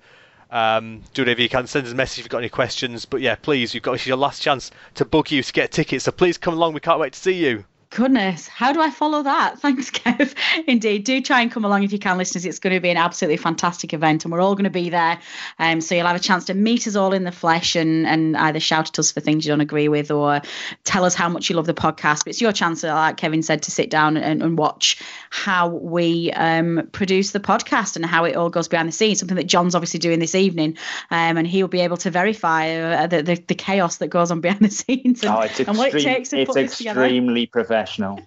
[SPEAKER 4] Um, do whatever you can. Send us a message if you've got any questions. But yeah, please, you've got this is your last chance to book you to get tickets. So please come along. We can't wait to see you.
[SPEAKER 2] Goodness, how do I follow that? Thanks, Kev. Indeed, do try and come along if you can, listeners. It's going to be an absolutely fantastic event, and we're all going to be there. Um, so you'll have a chance to meet us all in the flesh and and either shout at us for things you don't agree with or tell us how much you love the podcast. But it's your chance, like Kevin said, to sit down and, and watch how we um, produce the podcast and how it all goes behind the scenes. Something that John's obviously doing this evening, um, and he'll be able to verify uh, the, the, the chaos that goes on behind the scenes and,
[SPEAKER 3] oh, it's
[SPEAKER 2] and what it takes to
[SPEAKER 3] it's
[SPEAKER 2] put this together.
[SPEAKER 3] extremely professional. National.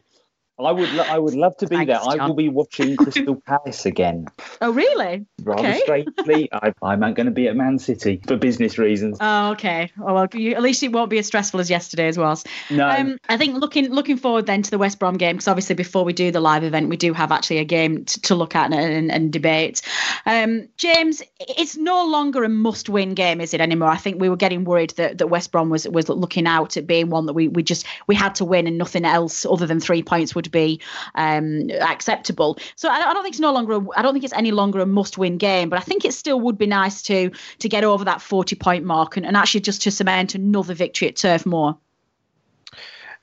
[SPEAKER 3] I would, lo- I would love to be
[SPEAKER 2] Thanks,
[SPEAKER 3] there. I
[SPEAKER 2] John.
[SPEAKER 3] will be watching Crystal Palace again.
[SPEAKER 2] Oh, really?
[SPEAKER 3] Rather
[SPEAKER 2] Okay.
[SPEAKER 3] strangely, I, I'm going to be at Man City for business reasons.
[SPEAKER 2] Oh, okay. Oh, well, you, at least it won't be as stressful as yesterday's was.
[SPEAKER 3] No.
[SPEAKER 2] Um, I think looking looking forward then to the West Brom game because obviously before we do the live event, we do have actually a game to, to look at and, and, and debate. Um, James, it's no longer a must-win game, is it anymore? I think we were getting worried that, that West Brom was was looking out at being one that we we just we had to win and nothing else other than three points would be um, acceptable. So I, I don't think it's no longer a, I don't think it's any longer a must-win game, but I think it still would be nice to to get over that 40-point mark and, and actually just to cement another victory at Turf Moor.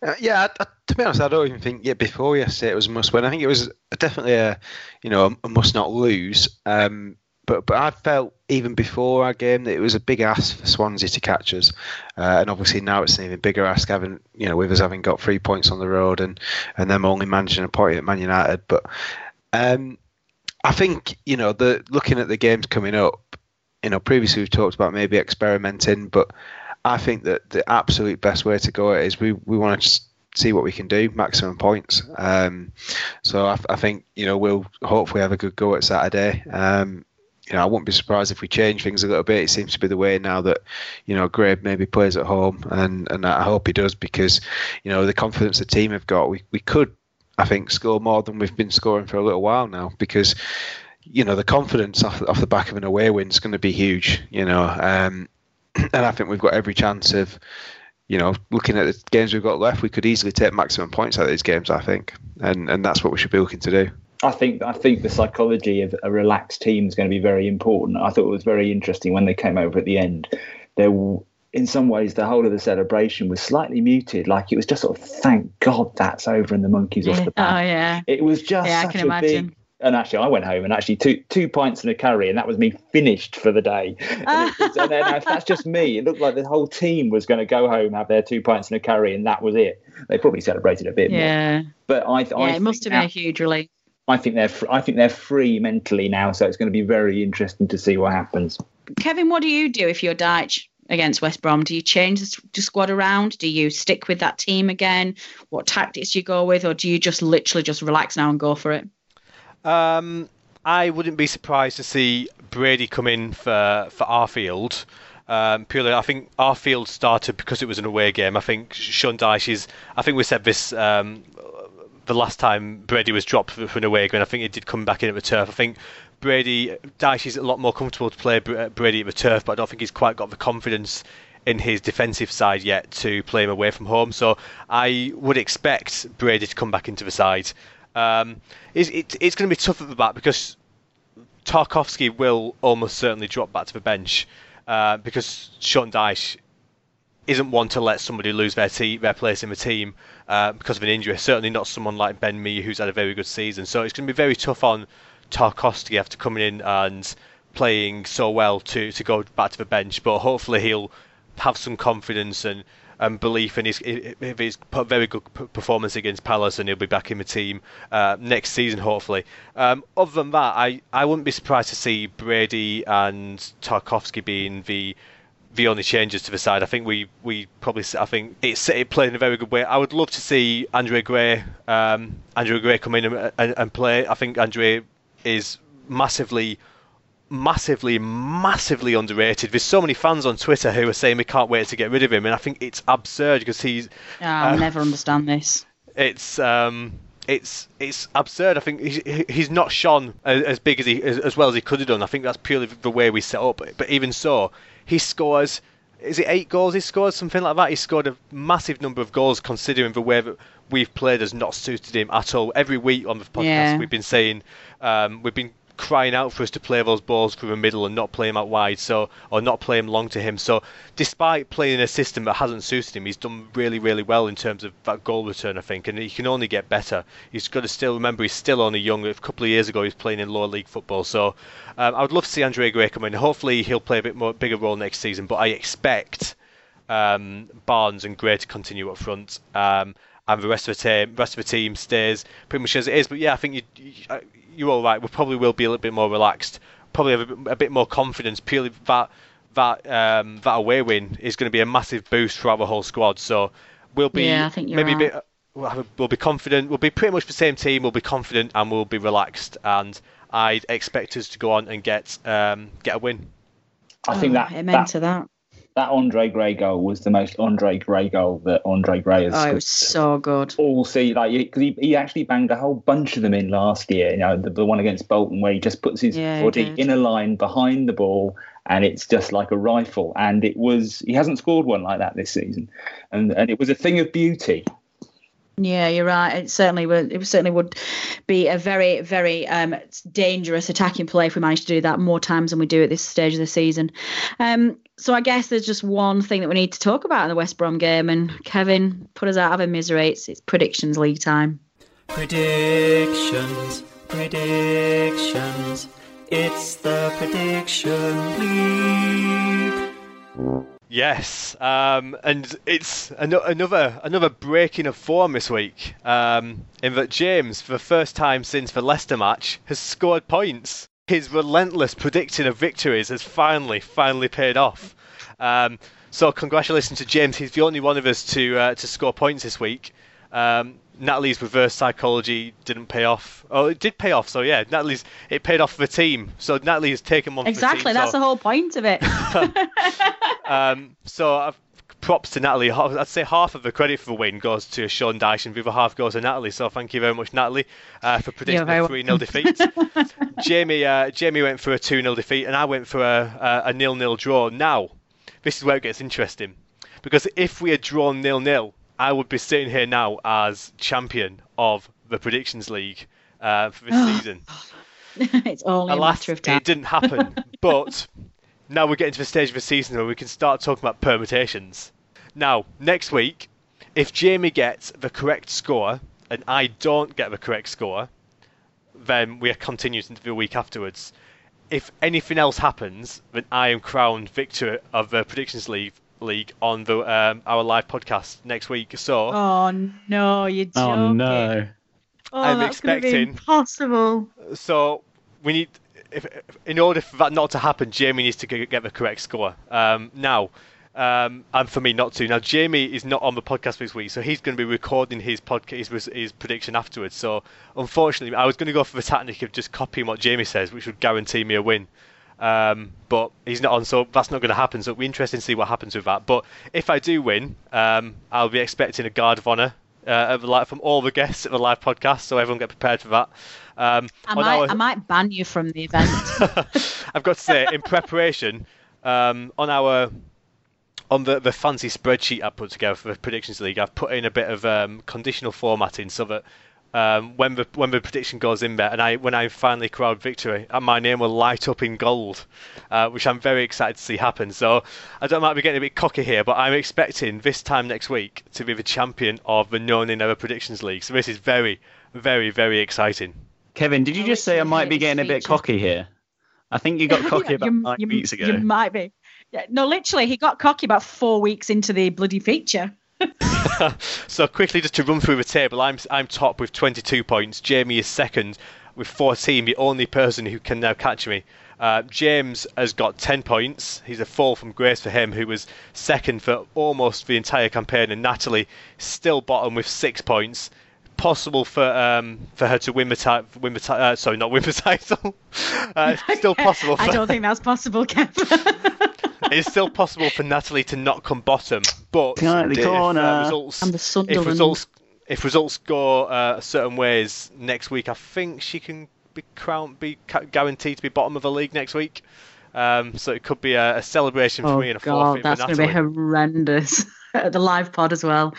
[SPEAKER 5] Uh, yeah, I, I, to be honest, I don't even think yeah before yesterday it was a must win. I think it was definitely a you know a, must not lose. Um, but but I felt even before our game that it was a big ask for Swansea to catch us, uh, and obviously now it's an even bigger ask having you know with us having got three points on the road and and them only managing a point at Man United. But um, I think you know the looking at the games coming up, you know previously we've talked about maybe experimenting, but I think that the absolute best way to go is we we want to see what we can do, maximum points. Um, so I, I think you know we'll hopefully have a good go at Saturday. Um, you know, I wouldn't be surprised if we change things a little bit. It seems to be the way now that, you know, Greg maybe plays at home, and, and I hope he does because, you know, the confidence the team have got, we, we could, I think, score more than we've been scoring for a little while now because, you know, the confidence off, off the back of an away win is going to be huge, you know, um, and I think we've got every chance of, you know, looking at the games we've got left, we could easily take maximum points out of these games, I think, and and that's what we should be looking to do.
[SPEAKER 3] I think I think the psychology of a relaxed team is going to be very important. I thought it was very interesting when they came over at the end. There, in some ways, the whole of the celebration was slightly muted. Like it was just sort of, thank God that's over and the monkeys off
[SPEAKER 2] Yeah.
[SPEAKER 3] the
[SPEAKER 2] Oh
[SPEAKER 3] back.
[SPEAKER 2] yeah.
[SPEAKER 3] It was just
[SPEAKER 2] Yeah,
[SPEAKER 3] such a
[SPEAKER 2] imagine.
[SPEAKER 3] big. And actually, I went home and actually two two pints and a curry, and that was me finished for the day. And, it and then if that's just me. It looked like the whole team was going to go home, have their two pints and a curry, and that was it. They probably celebrated a bit more.
[SPEAKER 2] Yeah.
[SPEAKER 3] But I,
[SPEAKER 2] Yeah,
[SPEAKER 3] I
[SPEAKER 2] it must have been a huge relief.
[SPEAKER 3] I think they're fr- I think they're free mentally now, so it's going to be very interesting to see what happens.
[SPEAKER 2] Kevin, what do you do if you're Dyche against West Brom? Do you change the the squad around? Do you stick with that team again? What tactics do you go with, or do you just literally just relax now and go for it?
[SPEAKER 4] Um, I wouldn't be surprised to see Brady come in for for Arfield. Um, purely, I think Arfield started because it was an away game. I think Sean Dyche is. I think we said this um, the last time Brady was dropped for, for an away game. I think he did come back in at the turf. I think Brady Dyche is a lot more comfortable to play Brady at the turf, but I don't think he's quite got the confidence in his defensive side yet to play him away from home. So I would expect Brady to come back into the side. Um, it's, it, it's going to be tough at the back because Tarkowski will almost certainly drop back to the bench uh, because Sean Dyche isn't one to let somebody lose their te- their place in the team uh, because of an injury. Certainly not someone like Ben Mee who's had a very good season. So it's going to be very tough on Tarkowski after coming in and playing so well to, to go back to the bench. But hopefully he'll have some confidence and, and belief in his if he's put very good performance against Palace and he'll be back in the team uh, next season hopefully. Um, other than that, I, I wouldn't be surprised to see Brady and Tarkowski being the the only changes to the side. I think we, we probably I think it's it played in a very good way. I would love to see Andre Gray um, Andre Gray come in and, and, and play. I think Andre is massively massively, massively underrated. There's so many fans on Twitter who are saying we can't wait to get rid of him, and I think it's absurd because he's.
[SPEAKER 2] I'll uh, never understand this.
[SPEAKER 4] It's um, it's it's absurd. I think he's, he's not shone as, as big as he as, as, well as he could have done. I think that's purely the way we set up. But even so, he scores. Is it eight goals he scored? Something like that. He scored a massive number of goals considering the way that we've played has not suited him at all. Every week on the podcast, yeah. we've been saying um, we've been crying out for us to play those balls through the middle and not play him out wide, so or not play him long to him. So despite playing in a system that hasn't suited him, he's done really, really well in terms of that goal return, I think, and he can only get better. He's got to still remember he's still only young. A couple of years ago, he was playing in lower league football, so um, I would love to see Andre Gray come in. Hopefully, he'll play a bit more bigger role next season, but I expect. Um, Barnes and Gray to continue up front. Um, and the rest of the team, rest of the team stays pretty much as it is. But yeah, I think you, you, uh, you're all right. We probably will be a little bit more relaxed, probably have a bit, a bit more confidence. Purely that that um, that away win is going to be a massive boost throughout the whole squad. So we'll be
[SPEAKER 2] yeah, I think you're
[SPEAKER 4] maybe
[SPEAKER 2] right.
[SPEAKER 4] a bit. We'll, a, we'll be confident. We'll be pretty much the same team. We'll be confident and we'll be relaxed. And I'd expect us to go on and get um, get a win.
[SPEAKER 3] I think that
[SPEAKER 2] amen that, to that
[SPEAKER 3] that Andre Gray goal was the most Andre Gray goal that Andre Gray has.
[SPEAKER 2] Oh, it was so good.
[SPEAKER 3] All see, like because he, he actually banged a whole bunch of them in last year. You know, the, the one against Bolton where he just puts his yeah, body in a line behind the ball, and it's just like a rifle. And it was he hasn't scored one like that this season, and and it was a thing of beauty.
[SPEAKER 2] Yeah, you're right. It certainly would. It certainly would be a very, very um, dangerous attacking play if we manage to do that more times than we do at this stage of the season. Um, so I guess there's just one thing that we need to talk about in the West Brom game, and Kevin put us out of our misery. It's, it's predictions league time.
[SPEAKER 7] Predictions, predictions. It's the prediction league.
[SPEAKER 4] Yes, um, and it's an- another another breaking of form this week. Um, in that James, for the first time since the Leicester match, has scored points. His relentless predicting of victories has finally, finally paid off. Um, so congratulations to James. He's the only one of us to uh, to score points this week. Um, Natalie's reverse psychology didn't pay off. Oh, it did pay off. So yeah, Natalie's it paid off for the team. So Natalie has taken one.
[SPEAKER 2] Exactly,
[SPEAKER 4] the team,
[SPEAKER 2] that's
[SPEAKER 4] so.
[SPEAKER 2] the whole point of it.
[SPEAKER 4] um, so uh, props to Natalie. I'd say half of the credit for the win goes to Sean Dyche and the other half goes to Natalie. So thank you very much, Natalie, uh, for predicting a 3 0 defeat. Jamie uh, Jamie went for a 2 0 defeat and I went for a, a, a nil nil draw. Now, this is where it gets interesting. Because if we had drawn nil nil, I would be sitting here now as champion of the Predictions League uh, for this season.
[SPEAKER 2] it's only Alas, a matter of time.
[SPEAKER 4] It didn't happen, but now we're getting to the stage of the season where we can start talking about permutations. Now, next week, if Jamie gets the correct score and I don't get the correct score, then we are continuing into the week afterwards. If anything else happens, then I am crowned victor of the Predictions League League on the um, our live podcast next week. So.
[SPEAKER 2] Oh no, you're joking.
[SPEAKER 6] Oh no.
[SPEAKER 2] Oh, I'm that's expecting. Be impossible.
[SPEAKER 4] So we need, if, in order for that not to happen, Jamie needs to get the correct score. Um, now, um, and for me not to. Now, Jamie is not on the podcast this week, so he's going to be recording his podcast, his, his prediction afterwards. So, unfortunately, I was going to go for the tactic of just copying what Jamie says, which would guarantee me a win. Um, but he's not on, so that's not going to happen. So it'll be interesting to see what happens with that. But if I do win, um, I'll be expecting a guard of honour uh, from all the guests at the live podcast, so everyone get prepared for that. Um,
[SPEAKER 2] I might,
[SPEAKER 4] our-
[SPEAKER 2] I might ban you from the event.
[SPEAKER 4] I've got to say, in preparation, um, on our on the, the fancy spreadsheet I put together for the predictions league, I've put in a bit of um, conditional formatting so that um, when the when the prediction goes in there, and I when I finally crowd victory, and my name will light up in gold, uh, which I'm very excited to see happen. So I don't might be getting a bit cocky here, but I'm expecting this time next week to be the champion of the No Nay Never Predictions League. So this is very, very, very exciting.
[SPEAKER 6] Kevin, did you just say I might be
[SPEAKER 2] hate this
[SPEAKER 6] getting a bit cocky here? I think you got cocky about
[SPEAKER 2] you,
[SPEAKER 6] nine
[SPEAKER 2] you-
[SPEAKER 6] weeks ago.
[SPEAKER 2] You might be. Yeah, no, literally, he got cocky about four weeks into the bloody feature.
[SPEAKER 4] So quickly, just to run through the table, I'm I'm top with 22 points. Jamie is second with 14, the only person who can now catch me. Uh, James has got 10 points. He's a fall from grace for him, who was second for almost the entire campaign. And Natalie still bottom with six points. Possible for um, for her to win the title. Win the ti- uh, sorry, not win the title. uh, it's still possible. For,
[SPEAKER 2] I don't think that's possible, Kev.
[SPEAKER 4] it's still possible for Natalie to not come bottom, but
[SPEAKER 6] the
[SPEAKER 4] if, uh, results,
[SPEAKER 2] I'm the
[SPEAKER 4] if results if results go uh, certain ways next week, I think she can be crowned, be guaranteed to be bottom of the league next week. Um, so it could be a, a celebration for
[SPEAKER 2] oh
[SPEAKER 4] me and a
[SPEAKER 2] God,
[SPEAKER 4] forfeit
[SPEAKER 2] that's going to be horrendous at the live pod as well.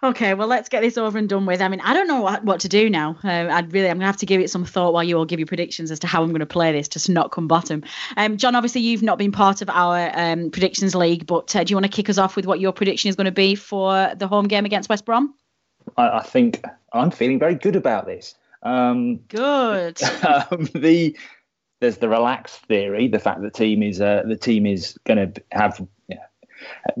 [SPEAKER 2] Okay, well, let's get this over and done with. I mean, I don't know what, what to do now. Uh, I'd really, I'm going to have to give it some thought while you all give your predictions as to how I'm going to play this to not come bottom. Um, John, obviously, you've not been part of our um, predictions league, but uh, do you want to kick us off with what your prediction is going to be for the home game against West Brom?
[SPEAKER 3] I, I think I'm feeling very good about this. Um,
[SPEAKER 2] Good.
[SPEAKER 3] um, the there's the relaxed theory, the fact that the team is uh, the team is going to have yeah,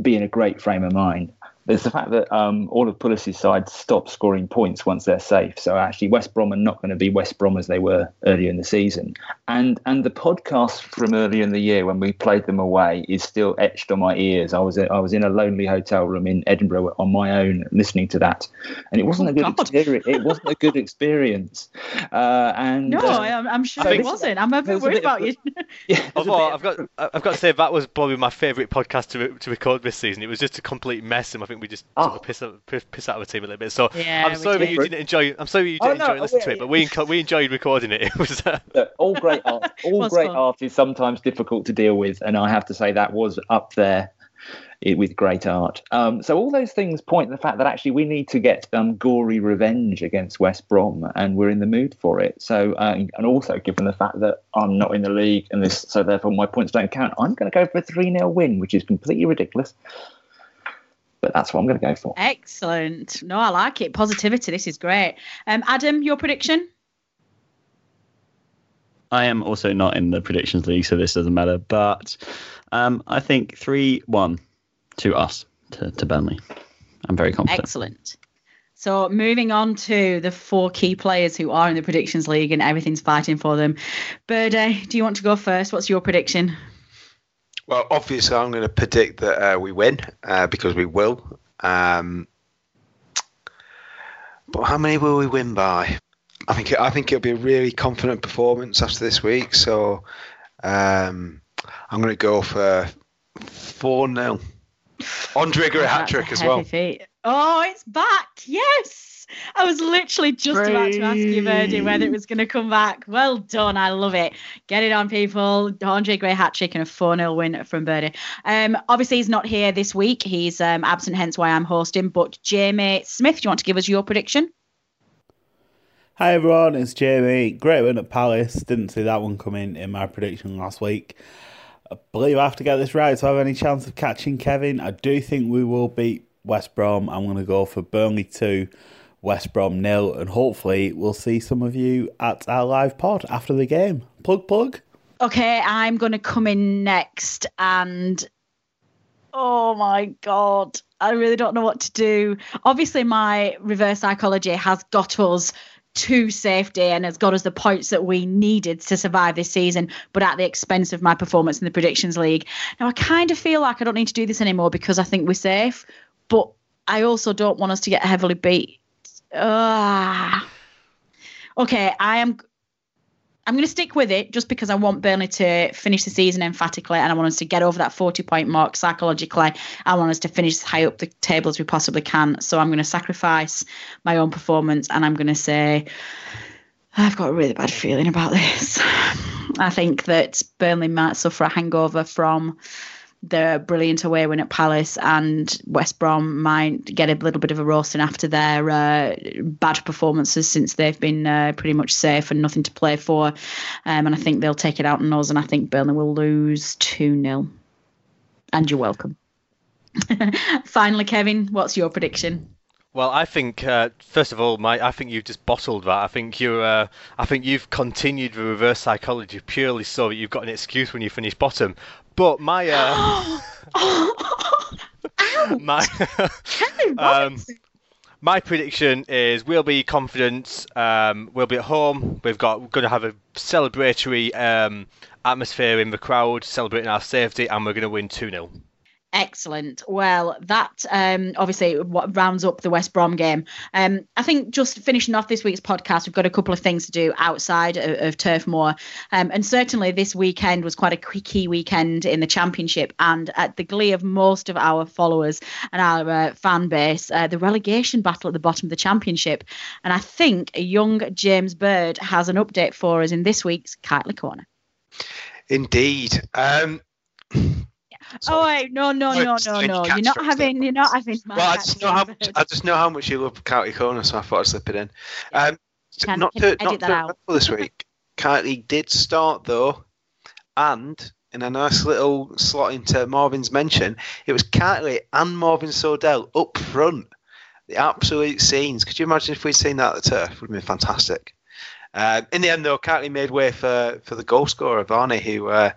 [SPEAKER 3] be in a great frame of mind. There's the fact that um, all of Pulis's side stop scoring points once they're safe. So actually, West Brom are not going to be West Brom as they were earlier in the season. And and the podcast from earlier in the year when we played them away is still etched on my ears. I was I was in a lonely hotel room in Edinburgh on my own listening to that, and it wasn't
[SPEAKER 2] Oh,
[SPEAKER 3] a good
[SPEAKER 2] God.
[SPEAKER 3] experience. It wasn't a good experience. Uh, and
[SPEAKER 2] no,
[SPEAKER 3] uh,
[SPEAKER 2] I'm, I'm sure
[SPEAKER 3] so
[SPEAKER 2] it wasn't. I'm a bit
[SPEAKER 3] was a
[SPEAKER 2] worried
[SPEAKER 3] bit of
[SPEAKER 2] about you.
[SPEAKER 3] yeah, there's a
[SPEAKER 4] Although I've got, I've got to say that was probably my favourite podcast to to record this season. It was just a complete mess, and I think we just took
[SPEAKER 3] Oh.
[SPEAKER 4] a piss out, piss, piss out of the team a little bit. So
[SPEAKER 2] Yeah,
[SPEAKER 4] I'm sorry that you didn't enjoy. I'm sorry you
[SPEAKER 3] Oh,
[SPEAKER 4] didn't
[SPEAKER 3] no,
[SPEAKER 4] enjoy listening to
[SPEAKER 3] yeah,
[SPEAKER 4] it, but we enco- we enjoyed recording it. It was. Uh,
[SPEAKER 3] Look, all great art, all great
[SPEAKER 2] fun.
[SPEAKER 3] art is sometimes difficult to deal with, and I have to say that was up there with great art. Um, so all those things point to the fact that actually we need to get um, gory revenge against West Brom, and we're in the mood for it. So, uh, and also given the fact that I'm not in the league, and this, so therefore my points don't count, I'm going to go for a three 0 win, which is completely ridiculous. But that's what I'm going to go for.
[SPEAKER 2] Excellent. No, I like it. Positivity. This is great. Um, Adam, your prediction?
[SPEAKER 6] I am also not in the predictions league, so this doesn't matter. But um, I think three one to us to, to Burnley. I'm very confident.
[SPEAKER 2] Excellent. So moving on to the four key players who are in the predictions league and everything's fighting for them. Birdie, do you want to go first? What's your prediction?
[SPEAKER 5] Well, obviously, I'm going to predict that uh, we win uh, because we will. Um, but how many will we win by? I think I think it'll be a really confident performance after this week. So um, I'm going to go for four 0 Andre a hat trick as well.
[SPEAKER 2] feat. Oh, it's back. Yes. I was literally just about to ask you, Birdie, whether it was going to come back. Well done. I love it. Get it on, people. Andre Gray hat trick and a 4 0 win from Birdie. Um, obviously, he's not here this week. He's um, absent, hence why I'm hosting. But Jamie Smith, do you want to give us your prediction?
[SPEAKER 8] Hi everyone, it's Jamie. Great win at Palace. Didn't see that one coming in my prediction last week. I believe I have to get this right to have any chance of catching Kevin. I do think we will beat West Brom. I'm going to go for Burnley 2, West Brom nil, and hopefully we'll see some of you at our live pod after the game. Plug, plug.
[SPEAKER 2] Okay, I'm going to come in next and oh my god, I really don't know what to do. Obviously, my reverse psychology has got us to safety and has got us the points that we needed to survive this season, but at the expense of my performance in the predictions league. Now, I kind of feel like I don't need to do this anymore because I think we're safe, but I also don't want us to get heavily beat. Ah. Okay, I am. I'm going to stick with it just because I want Burnley to finish the season emphatically and I want us to get over that 40 point mark psychologically. I want us to finish as high up the table as we possibly can. So I'm going to sacrifice my own performance and I'm going to say, I've got a really bad feeling about this. I think that Burnley might suffer a hangover from the brilliant away win at Palace, and West Brom might get a little bit of a roasting after their uh, bad performances since they've been uh, pretty much safe and nothing to play for. Um, and I think they'll take it out on us, and I think Burnley will lose 2 0. And you're welcome. Finally, Kevin, what's your prediction?
[SPEAKER 4] Well, I think uh, first of all, my I think you've just bottled that. I think you, uh, I think you've continued the reverse psychology purely so that you've got an excuse when you finish bottom. But my, uh, my, um, my prediction is we'll be confident. Um, we'll be at home. We've got we're going to have a celebratory um, atmosphere in the crowd, celebrating our safety, and we're going to win two 0
[SPEAKER 2] Excellent. Well, that um, obviously what rounds up the West Brom game. Um, I think just finishing off this week's podcast, we've got a couple of things to do outside of, of Turf Moor, um, and certainly this weekend was quite a key weekend in the Championship. And at the glee of most of our followers and our uh, fan base, uh, the relegation battle at the bottom of the Championship. And I think a young James Bird has an update for us in this week's Kightly Corner.
[SPEAKER 5] Indeed. Um,
[SPEAKER 2] Oh wait, no, no, no, no, no. You're not having. You're not having.
[SPEAKER 5] Well, I just know how much. I just know how much you love County Corner, so I thought I'd slip it in. Um,
[SPEAKER 2] Can-
[SPEAKER 5] not
[SPEAKER 2] can
[SPEAKER 5] to not to
[SPEAKER 2] out.
[SPEAKER 5] this week. County did start though, and in a nice little slot into Marvin's mention, it was County and Marvin Sordell up front. The absolute scenes. Could you imagine if we'd seen that at the turf? Would have been fantastic. Um, in the end, though, County made way for, for the goal scorer, Varney, who uh,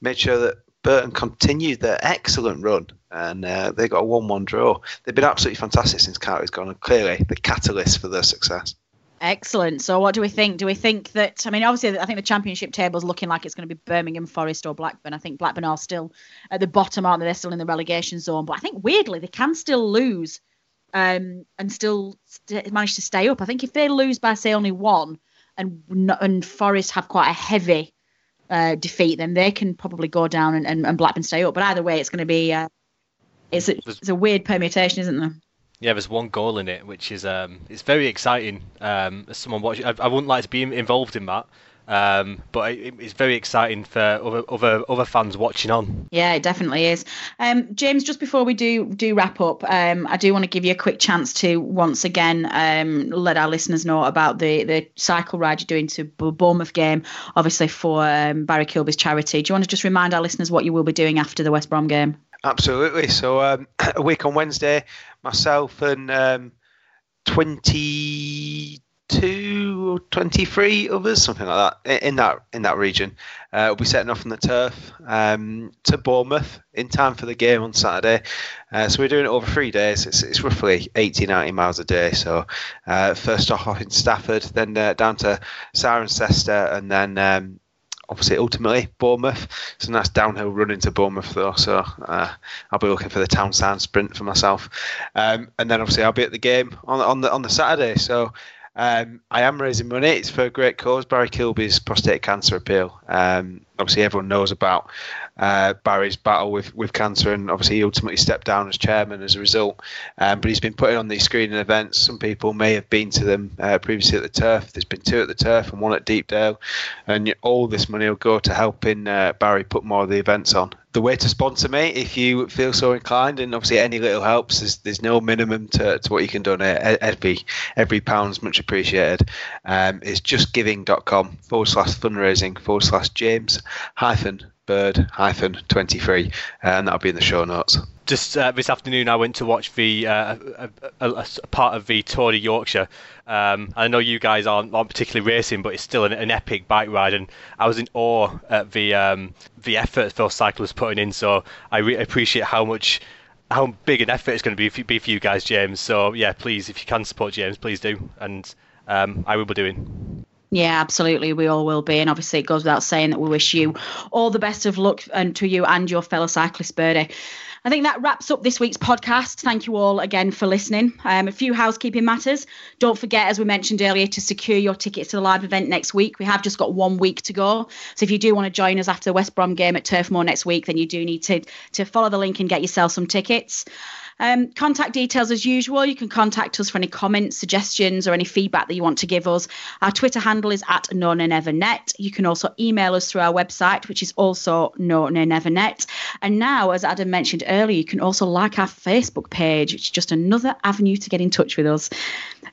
[SPEAKER 5] made sure that Burton continued their excellent run and uh, they got a 1 1 draw. They've been absolutely fantastic since County's gone and clearly the catalyst for their success.
[SPEAKER 2] Excellent. So, what do we think? Do we think that? I mean, obviously, I think the championship table is looking like it's going to be Birmingham, Forest, or Blackburn. I think Blackburn are still at the bottom, aren't they? They're still in the relegation zone. But I think weirdly, they can still lose um, and still st- manage to stay up. I think if they lose by say only one, and and Forest have quite a heavy uh, defeat, then they can probably go down and, and, and Blackburn stay up. But either way, it's going to be uh, it's a, it's a weird permutation, isn't there?
[SPEAKER 4] Yeah, there's one goal in it, which is um, it's very exciting. Um, as someone watching, I, I wouldn't like to be involved in that, um, but it, it's very exciting for other other other fans watching on.
[SPEAKER 2] Yeah, it definitely is. Um, James, just before we do do wrap up, um, I do want to give you a quick chance to once again um, let our listeners know about the the cycle ride you're doing to Bournemouth game, obviously for um, Barry Kilby's charity. Do you want to just remind our listeners what you will be doing after the West Brom game?
[SPEAKER 5] Absolutely. So um, a week on Wednesday, myself and. 20 two or 23 others, something like that, in that in that region. Uh, we'll be setting off on the turf um, to Bournemouth in time for the game on Saturday. Uh, so we're doing it over three days. It's, it's roughly 80, 90 miles a day. So uh, first off, off in Stafford, then uh, down to Cirencester, and then um, obviously ultimately Bournemouth. It's a nice downhill run into Bournemouth though, so uh, I'll be looking for the town sound sprint for myself. Um, and then obviously I'll be at the game on, on the on the Saturday, so um, I am raising money. It's for a great cause, Barry Kilby's prostate cancer appeal. Um, obviously everyone knows about uh, Barry's battle with, with cancer, and obviously he ultimately stepped down as chairman as a result. Um, but he's been putting on these screening events. Some people may have been to them uh, previously at the turf. There's been two at the turf and one at Deepdale, and all this money will go to helping uh, Barry put more of the events on. The way to sponsor me, if you feel so inclined, and obviously any little helps. There's, there's no minimum to, to what you can donate. Every every pound's much appreciated. Um, it's justgiving.com forward slash fundraising forward slash James hyphen bird hyphen 23 and that'll be in the show notes
[SPEAKER 4] Just uh, this afternoon, I went to watch the uh, a, a, a, part of the Tour de Yorkshire. Um, I know you guys aren't, aren't particularly racing, but it's still an, an epic bike ride, and I was in awe at the um, the effort those cyclists putting in. So I re- appreciate how much how big an effort it's going to be for, be for you guys, James. So yeah, please, if you can support James, please do, and um, I will be doing.
[SPEAKER 2] Yeah, absolutely. We all will be. And obviously, it goes without saying that we wish you all the best of luck and to you and your fellow cyclist, Birdie. I think that wraps up this week's podcast. Thank you all again for listening. Um, a few housekeeping matters. Don't forget, as we mentioned earlier, to secure your tickets to the live event next week. We have just got one week to go. So if you do want to join us after the West Brom game at Turf Moor next week, then you do need to, to follow the link and get yourself some tickets. Um, contact details as usual. You can contact us for any comments, suggestions, or any feedback that you want to give us. Our Twitter handle is at NoNayNeverNet. You can also email us through our website, which is also NoNayNeverNet. And now, as Adam mentioned earlier, you can also like our Facebook page, which is just another avenue to get in touch with us.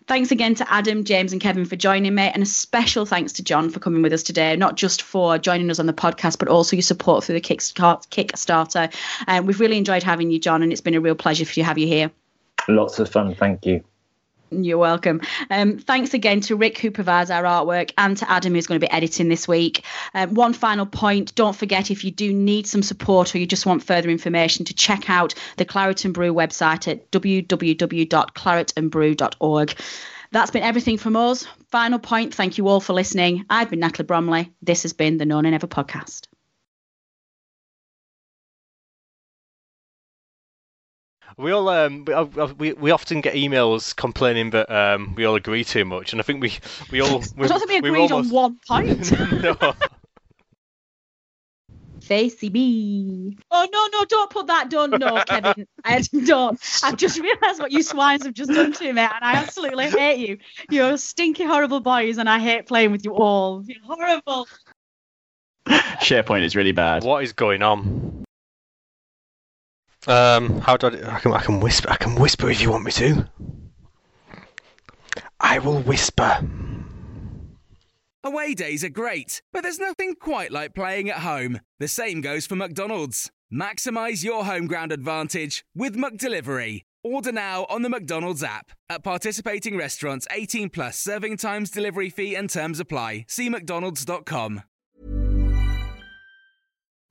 [SPEAKER 2] Thanks again to Adam, James, and Kevin for joining me, and a special thanks to John for coming with us today, not just for joining us on the podcast, but also your support through the Kickstarter. Um, we've really enjoyed having you, John, and it's been a real pleasure to have you here.
[SPEAKER 9] Lots of fun, thank you.
[SPEAKER 2] You're welcome. Um, thanks again to Rick, who provides our artwork, and to Adam, who's going to be editing this week. Um, one final point don't forget if you do need some support or you just want further information, to check out the Claret and Brew website at www.claretandbrew.org. That's been everything from us. Final point thank you all for listening. I've been Natalie Bromley. This has been the No Nay Never podcast.
[SPEAKER 4] We all um, we, we we often get emails complaining that um, we all agree too much, and I think we we all
[SPEAKER 2] we, I don't think we agreed almost... on one point. no. Facey me. Oh no, no, don't put that done. No, Kevin. I don't. I've just realised what you swines have just done to me, and I absolutely hate you. You're stinky, horrible boys, and I hate playing with you all. You're horrible.
[SPEAKER 6] SharePoint is really bad.
[SPEAKER 4] What is going on? Um, how do I, I can I can whisper I can whisper if you want me to. I will whisper.
[SPEAKER 10] Away days are great, but there's nothing quite like playing at home. The same goes for McDonald's. Maximize your home ground advantage with McDelivery. Order now on the McDonald's app. At participating restaurants, 18 plus serving times, delivery fee, and terms apply. See McDonald's.com.